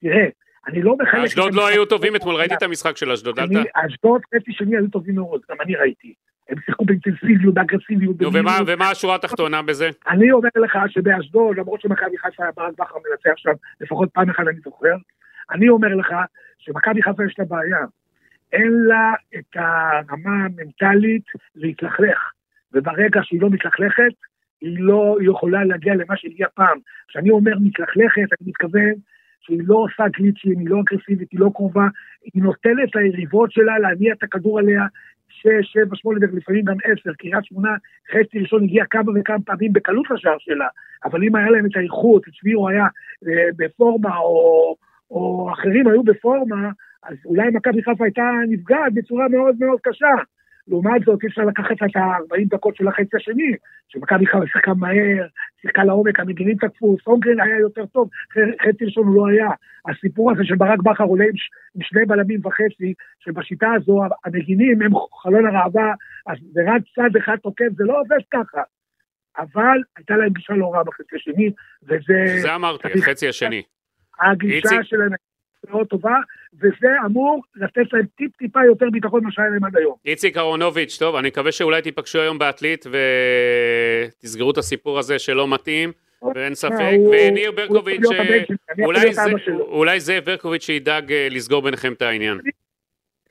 תראה, אני לא מחלק... אשדוד לא היו טובים אתמול, ראיתי את המשחק של אשדוד, אל ת... אשדוד חצי שני היו טובים מאוד, גם אני ראיתי. הם שיחקו באינטנסיביות, באגרסיביות. נו. ומה השורה התחתונה בזה? אני אומר לך שבאשדוד, למרות שמכבי חיפה היה ברק בכר מנצח שם, לפחות פעם אחת אני זוכר, אני אומר לך שמכבי חיפה יש לה בעיה. אין לה את הרמה המנטלית להתלכלך, וברגע שהיא לא מתלכלכת, היא לא יכולה להגיע למה שהגיע פעם. כשאני אומר מתלכלכת, אני מתכוון שהיא לא עושה גליצ'ים, היא לא אגרסיבית, היא לא קרובה, היא נותנת ליריבות שלה להניע את הכדור עליה שש, שבע, שמונה, ולפעמים גם עשר. קריית שמונה, חצי ראשון הגיע כמה וכמה פעמים בקלות לשער שלה, אבל אם היה להם את האיכות, צבירו היה אה, בפורמה, או, או אחרים היו בפורמה, אז אולי מכבי חיפה הייתה נפגעת בצורה מאוד מאוד קשה. לעומת זאת, אי אפשר לקחת את ה-40 דקות של החצי השני, שמכבי חיפה שיחקה מהר, שיחקה לעומק, המגינים תקפו, סונגרן היה יותר טוב, חצי ראשון הוא לא היה. הסיפור הזה של ברק בכר עולה עם, ש- עם שני בלמים וחצי, שבשיטה הזו המגינים הם חלון הראווה, אז זה רק צד אחד תוקף, זה לא עובד ככה. אבל הייתה להם גישה לא רעה בחצי השני, וזה... זה אמרתי, החצי השני. הגישה איציק? שלהם מאוד טובה, וזה אמור לתת להם טיפ-טיפה יותר ביטחון ממה שהיה להם עד היום. איציק אהרונוביץ', טוב, אני מקווה שאולי תיפגשו היום בעתלית ותסגרו את הסיפור הזה שלא מתאים, ואין ספק, וניר ברקוביץ', יכול אולי זאב ברקוביץ' שידאג אה, לסגור ביניכם את העניין.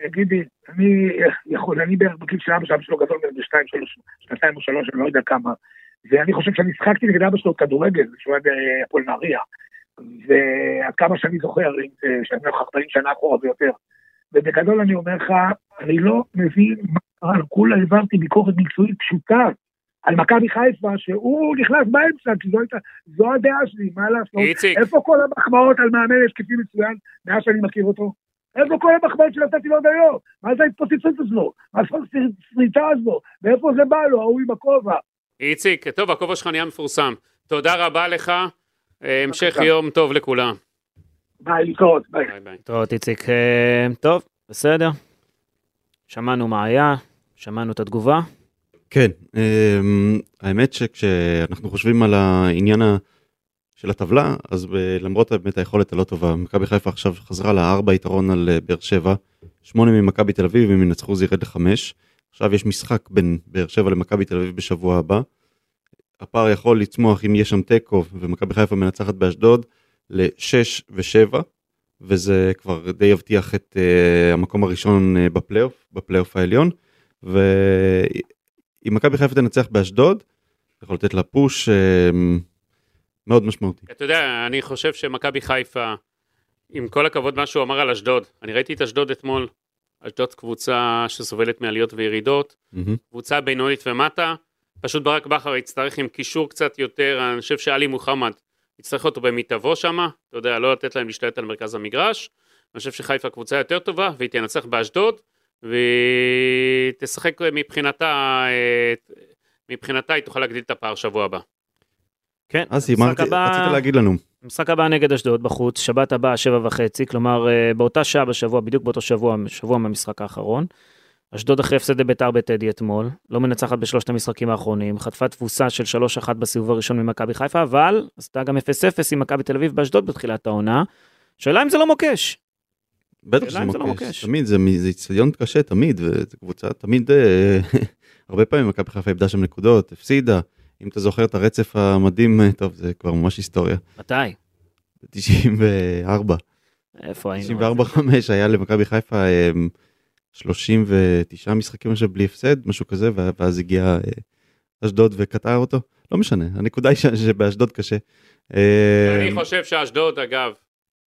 גידי, אני יכול, אני בערך בגיל של אבא שאבא שלו גדול ממנו בשתיים, שלוש, שנתיים או שלוש, אני לא יודע כמה. ואני חושב שאני שחקתי נגד אבא שלו כדורגל, כשהוא היה בהפועל נהריה. ועד כמה שאני זוכר, אם זה שאני אומר לך 40 שנה אחורה ויותר. ובגדול אני אומר לך, אני לא מבין מה קרה, כולה העברתי ביקורת מקצועית פשוטה על מכבי חיפה, שהוא נכנס באמצע, כי זו, הייתה, זו הדעה שלי, מה לעשות? איציק, איפה כל המחמאות על מאמן התקפי מצוין מאז שאני מכיר אותו? איפה כל המחמאות שנתתי לו עד היום? מה זה ההתפוצצות הזו? מה זה הסריטה הזו? מאיפה זה בא לו, ההוא עם הכובע? איציק, טוב, הכובע שלך נהיה מפורסם. תודה רבה לך, המשך בבקשה. יום טוב לכולם. ביי, להתראות, ביי. ביי ביי. טוב, איציק, אה, טוב, בסדר. שמענו מה היה, שמענו את התגובה. כן, אמ, האמת שכשאנחנו חושבים על העניין של הטבלה, אז למרות באמת היכולת הלא טובה, מכבי חיפה עכשיו חזרה לארבע יתרון על אה, באר שבע, שמונה ממכבי תל אביב, אם ינצחו זה ירד לחמש. עכשיו יש משחק בין באר שבע למכבי תל אביב בשבוע הבא. הפער יכול לצמוח אם יש שם תיקו ומכבי חיפה מנצחת באשדוד ל-6 ו-7, וזה כבר די יבטיח את uh, המקום הראשון uh, בפלייאוף, בפלייאוף העליון. ואם מכבי חיפה תנצח באשדוד, יכול לתת לה פוש uh, מאוד משמעותי. אתה יודע, אני חושב שמכבי חיפה, עם כל הכבוד מה שהוא אמר על אשדוד, אני ראיתי את אשדוד אתמול, אשדוד קבוצה שסובלת מעליות וירידות, מהמם. קבוצה בינונית ומטה, פשוט ברק בכר יצטרך עם קישור קצת יותר, אני חושב שאלי מוחמד יצטרך אותו במיטבו שמה, אתה יודע, לא לתת להם להשתלט על מרכז המגרש, אני חושב שחיפה קבוצה יותר טובה, והיא תנצח באשדוד, והיא תשחק מבחינתה, מבחינתה היא תוכל להגדיל את הפער שבוע הבא. כן, אסי, המשחק מה רצית להגיד לנו? המשחק הבא נגד אשדוד בחוץ, שבת הבאה שבע וחצי, כלומר אה, באותה שעה בשבוע, בדיוק באותו שבוע, שבוע מהמשחק האחרון. אשדוד אחרי הפסד לביתר בטדי אתמול, לא מנצחת בשלושת המשחקים האחרונים, חטפה תבוסה של 3-1 בסיבוב הראשון ממכבי חיפה, אבל עשתה גם 0-0 עם מכבי תל אביב באשדוד בתחילת העונה. שאלה אם זה לא מוקש. בטח שזה זה לא מוקש, מוקש. תמיד, זה איצטדיון קשה תמיד, וזו קבוצה תמיד, אה, הרבה פעמים מכבי חיפה איבדה שם נקודות, הפסידה, אם אתה זוכר את הרצף המדהים, אה, טוב, זה כבר ממש היסטוריה, מתי? ב-94, איפה היינו? 94-5 היה למכבי חיפה אה, 39 משחקים עכשיו בלי הפסד, משהו כזה, ואז הגיע אה, אשדוד וקטע אותו. לא משנה, הנקודה היא שבאשדוד קשה. אה, אני חושב שאשדוד, אגב,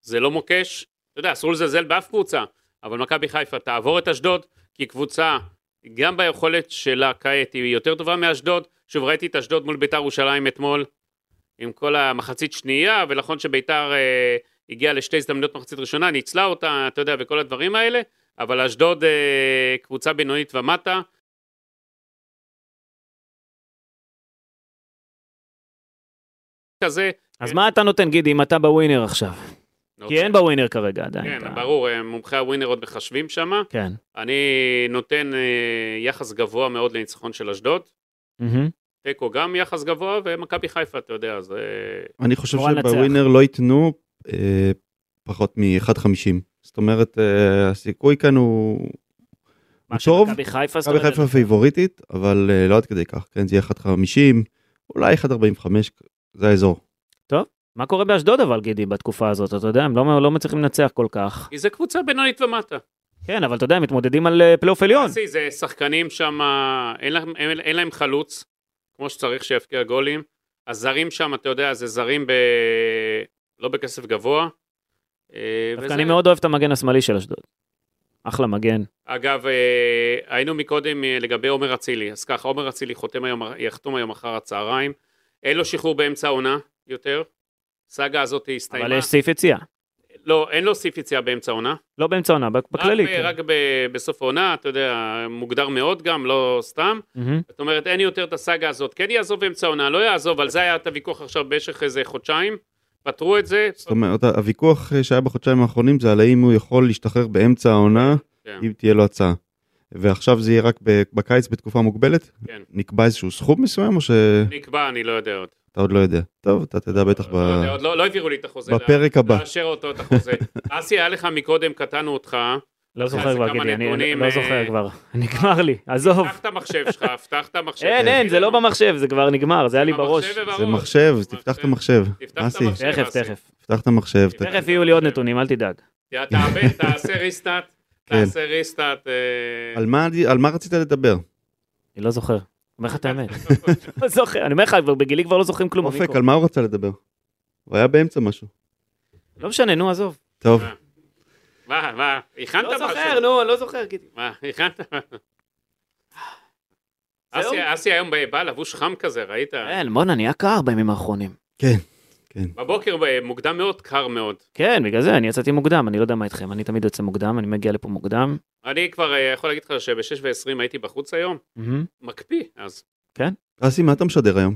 זה לא מוקש. אתה יודע, אסור לזלזל באף קבוצה, אבל מכבי חיפה תעבור את אשדוד, כי קבוצה, גם ביכולת שלה כעת, היא יותר טובה מאשדוד. שוב, ראיתי את אשדוד מול ביתר ירושלים אתמול, עם כל המחצית שנייה, ונכון שביתר אה, הגיעה לשתי הזדמנויות מחצית ראשונה, ניצלה אותה, אתה יודע, וכל הדברים האלה, אבל אשדוד אה, קבוצה בינונית ומטה. כזה, אז מה אתה נותן, גידי, אם אתה בווינר עכשיו? כי אין בווינר כרגע עדיין. כן, ברור, אה, מומחי הווינר עוד מחשבים שם. כן. אני נותן אה, יחס גבוה מאוד לניצחון של אשדוד. תיקו גם יחס גבוה, ומכבי חיפה, אתה יודע, זה... אני חושב. שבווינר לא ייתנו פחות מ-1.50. זאת אומרת, אה, הסיכוי כאן הוא הוא מה טוב. חיפה, זאת מכבי חיפה פייבוריטית, אבל אה, לא עד כדי כך, כן, זה יהיה 1.50, אולי 1.45, זה האזור. מה קורה באשדוד אבל, גידי, בתקופה הזאת? אתה יודע, הם לא לא מצליחים לנצח כל כך. כי זה קבוצה בינונית ומטה. כן, אבל אתה יודע, הם מתמודדים על אה, פלייאוף עליון. זה שחקנים שם, אין להם, אין, אין להם חלוץ, כמו שצריך שיבקיע גולים. הזרים שם, אתה יודע, זה זרים ב... לא בכסף גבוה. אה, דווקא וזה- אני מאוד אוהב את המגן השמאלי של אשדוד. אחלה מגן. אגב, אה, היינו מקודם אה, לגבי עומר אצילי, אז ככה, עומר אצילי חותם היום, יחתום היום אחר הצהריים. אין לו שחרור באמצע העונה יותר. סאגה הזאת הסתיימה. אבל יש סעיף יציאה. לא, אין לו סעיף יציאה באמצע העונה. לא באמצע העונה, בכללי. רק, כן. רק ב- בסוף העונה, אתה יודע, מוגדר מאוד גם, לא סתם. מהמם. זאת אומרת, אין יותר את הסאגה הזאת. כן יעזוב באמצע העונה, לא יעזוב, על זה היה את הוויכוח עכשיו במשך איזה חודשיים. פתרו את זה. זאת אומרת, הוויכוח אה, שהיה בחודשיים האחרונים זה על האם הוא יכול להשתחרר באמצע העונה, כן. אם תהיה לו הצעה. ועכשיו זה יהיה רק בקיץ בתקופה מוגבלת? כן. נקבע איזשהו סכום מסוים או שאתה נקבע, אני לא יודע עוד. עוד לא יודע? טוב, אתה תדע בטח ב- לא עוד לא לא העבירו לי את החוזה. בפרק הבא. לאשר אותו, את החוזה. אסי, היה לך מקודם, קטענו אותך. לא זוכר זה כבר, כמה גידי, אני לא אה, זוכר כבר. נגמר לי, עזוב. פתח את המחשב שלך, פתח את המחשב. אין, אין, זה לא במחשב, זה כבר נגמר, זה היה לי בראש. זה. מחשב, תפתח את המחשב. תפתח את אסי, המחשב. תכף, אסי. תכף. תפתח את המחשב. תכף יהיו לי עוד נתונים, אל תדאג. תעשה ריסטאט. כן. תעשה ריסטאט. אה, על מה- רצית לדבר? אני לא זוכר. אומר לך את האמת. לא זוכר, אני אומר לך, כבר בגילי כבר לא זוכרים כלום. אופק. על מה הוא רצה לדבר? הוא היה באמצע משהו. לא משנה, נו, עזוב. טוב, מה, מה, הכנת לא משהו? זוכר, נו, אני לא זוכר, גידי. מה, הכנת? אסי, היום בא לבוש חם כזה, ראית? כן, בואנה, נהיה קר בימים האחרונים. כן, כן. בבוקר מוקדם מאוד, קר מאוד. כן, בגלל זה אני יצאתי מוקדם, אני לא יודע מה איתכם, אני תמיד יוצא מוקדם, אני מגיע לפה מוקדם. אני כבר אה, יכול להגיד לך שב-6 ו-20 הייתי בחוץ היום. מקפיא, אז. אסי, מה אתה משדר היום?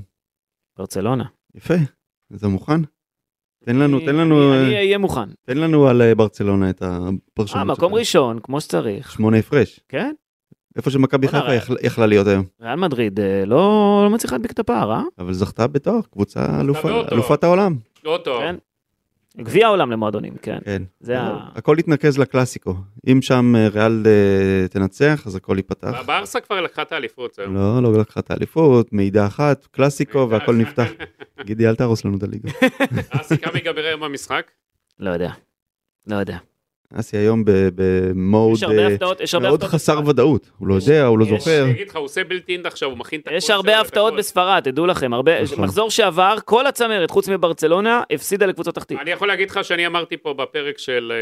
ברצלונה. יפה, אתה מוכן? תן לנו, אני- תן לנו, אני אה, אהיה מוכן. תן לנו על אה, ברצלונה את אה, הפרשנות מקום ראשון, כמו שצריך. שמונה הפרש. כן? איפה שמכבי חיפה יכלה- להיות היום. ריאל מדריד אה, לא לא מצליחה להדביק את הפער, אה? אבל זכתה בתואר, קבוצה. אלופת העולם. לא טוב. גביע העולם למועדונים, כן. כן. זה ה- הכל יתנקז לקלאסיקו. אם שם אה, ריאל אה, תנצח, אז הכל ייפתח. ברסה כבר לקחה את האליפות, זהו. לא, לא לקחה את האליפות, מעידה אחת, קלאסיקו והכל. נפתח. גידי, אל תהרוס לנו את הליגה. אסי, כמה ייגמר היום במשחק? לא יודע. לא יודע. אסי היום במוד אה, מאוד חסר. ודאות. הוא לא יודע, הוא לא זוכר. אני אגיד לך, הוא עושה בלתי עכשיו, הוא מכין את הכל. יש הרבה הפתעות. בספרד, תדעו לכם, נכון. מחזור שעבר, כל הצמרת, חוץ מברצלונה, הפסידה לקבוצות תחתית. אני יכול להגיד לך שאני אמרתי פה בפרק של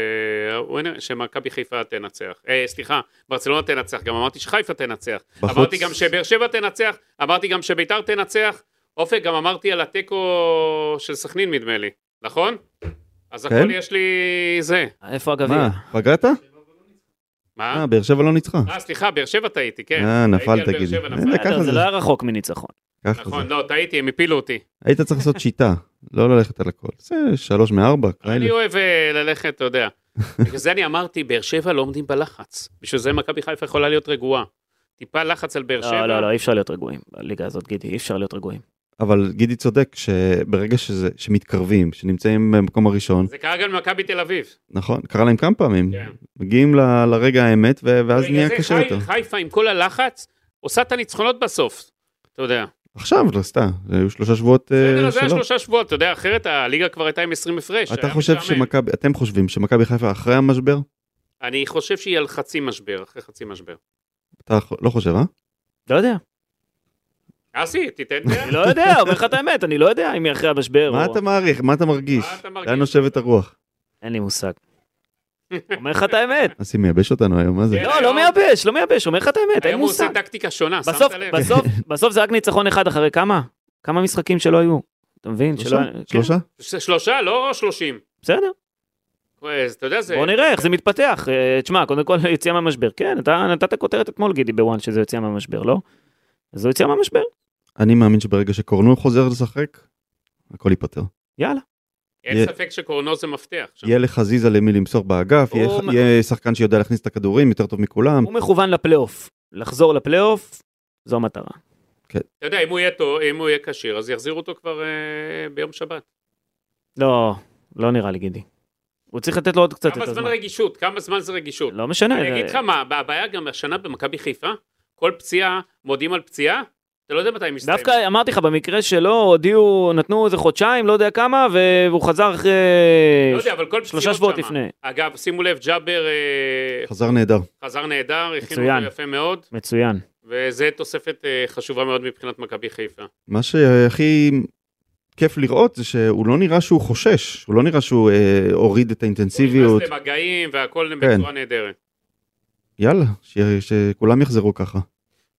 אה, שמכבי חיפה תנצח. אה, סליחה, ברצלונה תנצח, גם אמרתי שחיפה תנצח. אמרתי גם שבאר שבע תנצח, אמרתי גם שביתר תנצח. אופק, גם אמרתי על התיקו של סכנין נדמה לי, נכון? אז כן? הכל יש לי זה. איפה הגביע? מה, פגעת? מה? אה, באר שבע לא ניצחה. אה, סליחה, באר שבע טעיתי, כן. אה, גידי. שבע, אה, זה. לא היה רחוק מניצחון. נכון, לא, טעיתי, הם הפילו אותי. היית צריך לעשות שיטה, לא ללכת על הכל. זה שלוש מארבע, אני. אוהב אה, ללכת, אתה יודע. בגלל זה אני אמרתי, באר שבע לא עומדים בלחץ. בשביל זה מכבי חיפה יכולה להיות רגועה. טיפה לחץ על באר שבע. לא, לא, לא, אי אפשר להיות רגועים. בליגה הזאת, גידי, אי אפשר להיות רגועים. אבל גידי צודק שברגע שזה, שמתקרבים, שנמצאים במקום הראשון, זה קרה גם למכבי תל אביב. נכון, קרה להם כמה פעמים, כן. מגיעים ל- לרגע האמת ו- ואז נהיה קשה חי- יותר. חיפה עם כל הלחץ, עושה את הניצחונות בסוף. אתה יודע. עכשיו, לא סתם, היו שלושה שבועות אה, בסדר, זה היה. שלושה שבועות, אתה יודע, אחרת הליגה כבר הייתה עם 20 הפרש. אתה חושב. שמכבי, אתם חושבים שמכבי חיפה אחרי המשבר? אני חושב שהיא על חצי משבר, אחרי חצי משבר. אתה לא חושב, אה? לא יודע, אסי, תיתן אני דעה. לא יודע, אומר לך את האמת, אני לא יודע אם היא אחרי המשבר. מה אתה מעריך? מה אתה מרגיש? מה אתה מרגיש? לאן נושבת הרוח? אין לי מושג. אומר לך את האמת. אסי מייבש אותנו היום, מה זה? כן. לא, לא מייבש, לא מייבש, אומר לך את האמת, אין היום הוא עושה מושג. טקטיקה שונה, שמת לב? בסוף, בסוף זה רק ניצחון אחד אחרי כמה? כמה משחקים שלא היו. אתה מבין? שלושה? כן, שלושה? לא שלושים. בסדר, אז אתה יודע, זה... בוא נראה איך זה מתפתח. אה, תשמע, קודם כל יציאה מהמשבר. כן, אתה נתת כותרת אתמול, גידי, בוואן, שזה יציאה מהמשבר, לא? אז זו יציאה מהמשבר, אני מאמין שברגע שקורנו חוזר לשחק, הכל ייפתר. יאללה. אין יהיה- ספק שקורנו זה מפתח. שם. יהיה לחזיזה למי למסור באגף, יהיה- הוא- יהיה שחקן שיודע להכניס את הכדורים יותר טוב מכולם. הוא מכוון לפלייאוף. לחזור לפלייאוף, זו המטרה. אתה יודע, אם הוא יהיה טוב, אם הוא יהיה כשיר, אז יחזירו אותו כבר אה, ביום שבת. לא, לא נראה לי, גידי. הוא צריך לתת לו עוד קצת כמה את זמן הזמן. רגישות? כמה זמן זה רגישות? לא משנה. אני אגיד לך מה, הבעיה גם השנה במכבי חיפה, כל פציעה, מודיעים על פציעה, אתה לא יודע מתי היא מסתיימת. דווקא אמרתי לך, במקרה שלו הודיעו, נתנו איזה חודשיים, לא יודע כמה, והוא חזר אחרי לא יודע, אבל כל שלושה שבועות. לפני. אגב, שימו לב, ג'אבר אה, חזר נהדר. חזר נהדר, מצוין. אותו יפה מאוד, מצוין. וזה תוספת אה, חשובה מאוד מבחינת מכבי חיפה. מה שהכי כיף לראות זה שהוא לא נראה שהוא חושש, הוא לא נראה שהוא אה, הוריד את הוא האינטנסיביות. נכנס למגעים והכל כן. בצורה נהדרת. יאללה, ש- שכולם יחזרו ככה.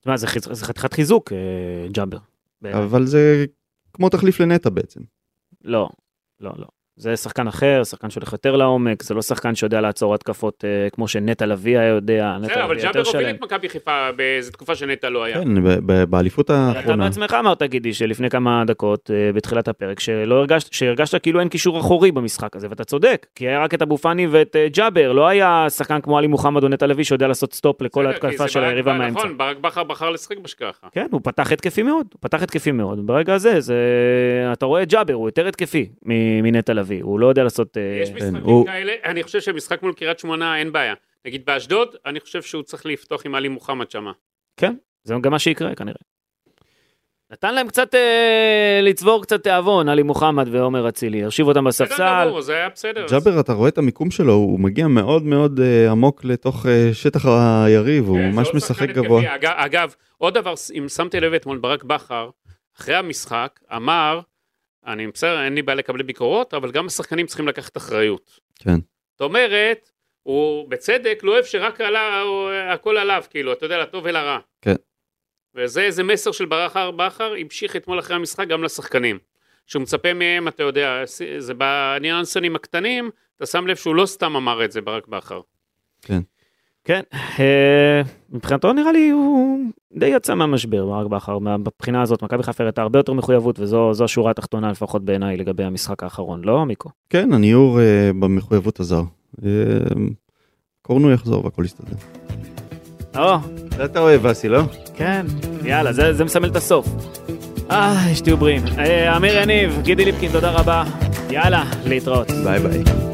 תשמע, זה חיז- זה חתיכת חיזוק, אה, ג'אבר. אבל זה כמו תחליף לנטע בעצם. לא, לא, לא. זה שחקן אחר, שחקן שהולך יותר לעומק, זה לא שחקן שיודע לעצור התקפות אה, כמו שנטע לביא היה יודע, נטע בסדר, אבל לביא ג'אבר יותר הוביל שלם. את מכבי חיפה באיזו תקופה שנטע לא היה. כן, באליפות אתה האחרונה. בעצמך אמרת, גידי, שלפני כמה דקות אה, בתחילת הפרק, שלא הרגשת, שהרגשת כאילו אין קישור אחורי במשחק הזה, ואתה צודק, כי היה רק את אבו פאני ואת אה, ג'אבר, לא היה שחקן כמו עלי מוחמד או נטע לביא שיודע לעשות סטופ לכל ההתקפה זה של היריבה מהאמצע. נכון, ברק בכר בחר לשחק בשככה. כן, הוא פתח התקפי מאוד, הוא פתח התקפי מאוד. ברגע הזה, זה... אתה רואה את ג'אבר, הוא יותר התקפי מ- מנטע לביא, הוא לא יודע לעשות... אה, יש משחקים הוא- כאלה, אני חושב שמשחק מול קריית שמונה אין בעיה. נגיד באשדוד, אני חושב שהוא צריך לפתוח עם עלי מוחמד שמה. כן, זה גם מה שיקרה כנראה. נתן להם קצת אה, לצבור קצת תיאבון, עלי מוחמד ועומר אצילי, הרשיב אותם בספסל. גמור, זה היה בסדר. ג'אבר, אתה רואה את המיקום שלו, הוא מגיע מאוד מאוד אה, עמוק לתוך אה, שטח היריב, הוא כן, ממש משחק גבוה. אגב, אגב, עוד דבר, אם שמתי לב אתמול ברק בכר, אחרי המשחק, אמר, אני בסדר, אין לי בעיה לקבל ביקורות, אבל גם השחקנים צריכים לקחת אחריות. כן. זאת אומרת, הוא בצדק לא אוהב שרק עלה, הכל עליו, כאילו, אתה יודע, לטוב ולרע. כן. וזה איזה מסר של בכר, בכר המשיך אתמול אחרי המשחק גם לשחקנים. שהוא מצפה מהם, אתה יודע, זה בניואנסונים הקטנים, אתה שם לב שהוא לא סתם אמר את זה, ברק בכר. כן, אה, מבחינתו נראה לי הוא די יצא מהמשבר, ברק בכר, מבחינה הזאת, מכבי חיפה הראתה הרבה יותר מחויבות, וזו זו השורה התחתונה לפחות בעיניי לגבי המשחק האחרון, לא מיקו? כן, הניעור אה, במחויבות עזר. אה, קורנו יחזור והכל יסתדר. או, זה אתה אוהב, אסי, לא? כן, יאללה, זה, זה מסמל את הסוף. אה, שתהיו בריאים. אמיר יניב, גידי ליפקין, תודה רבה. יאללה, להתראות. ביי ביי.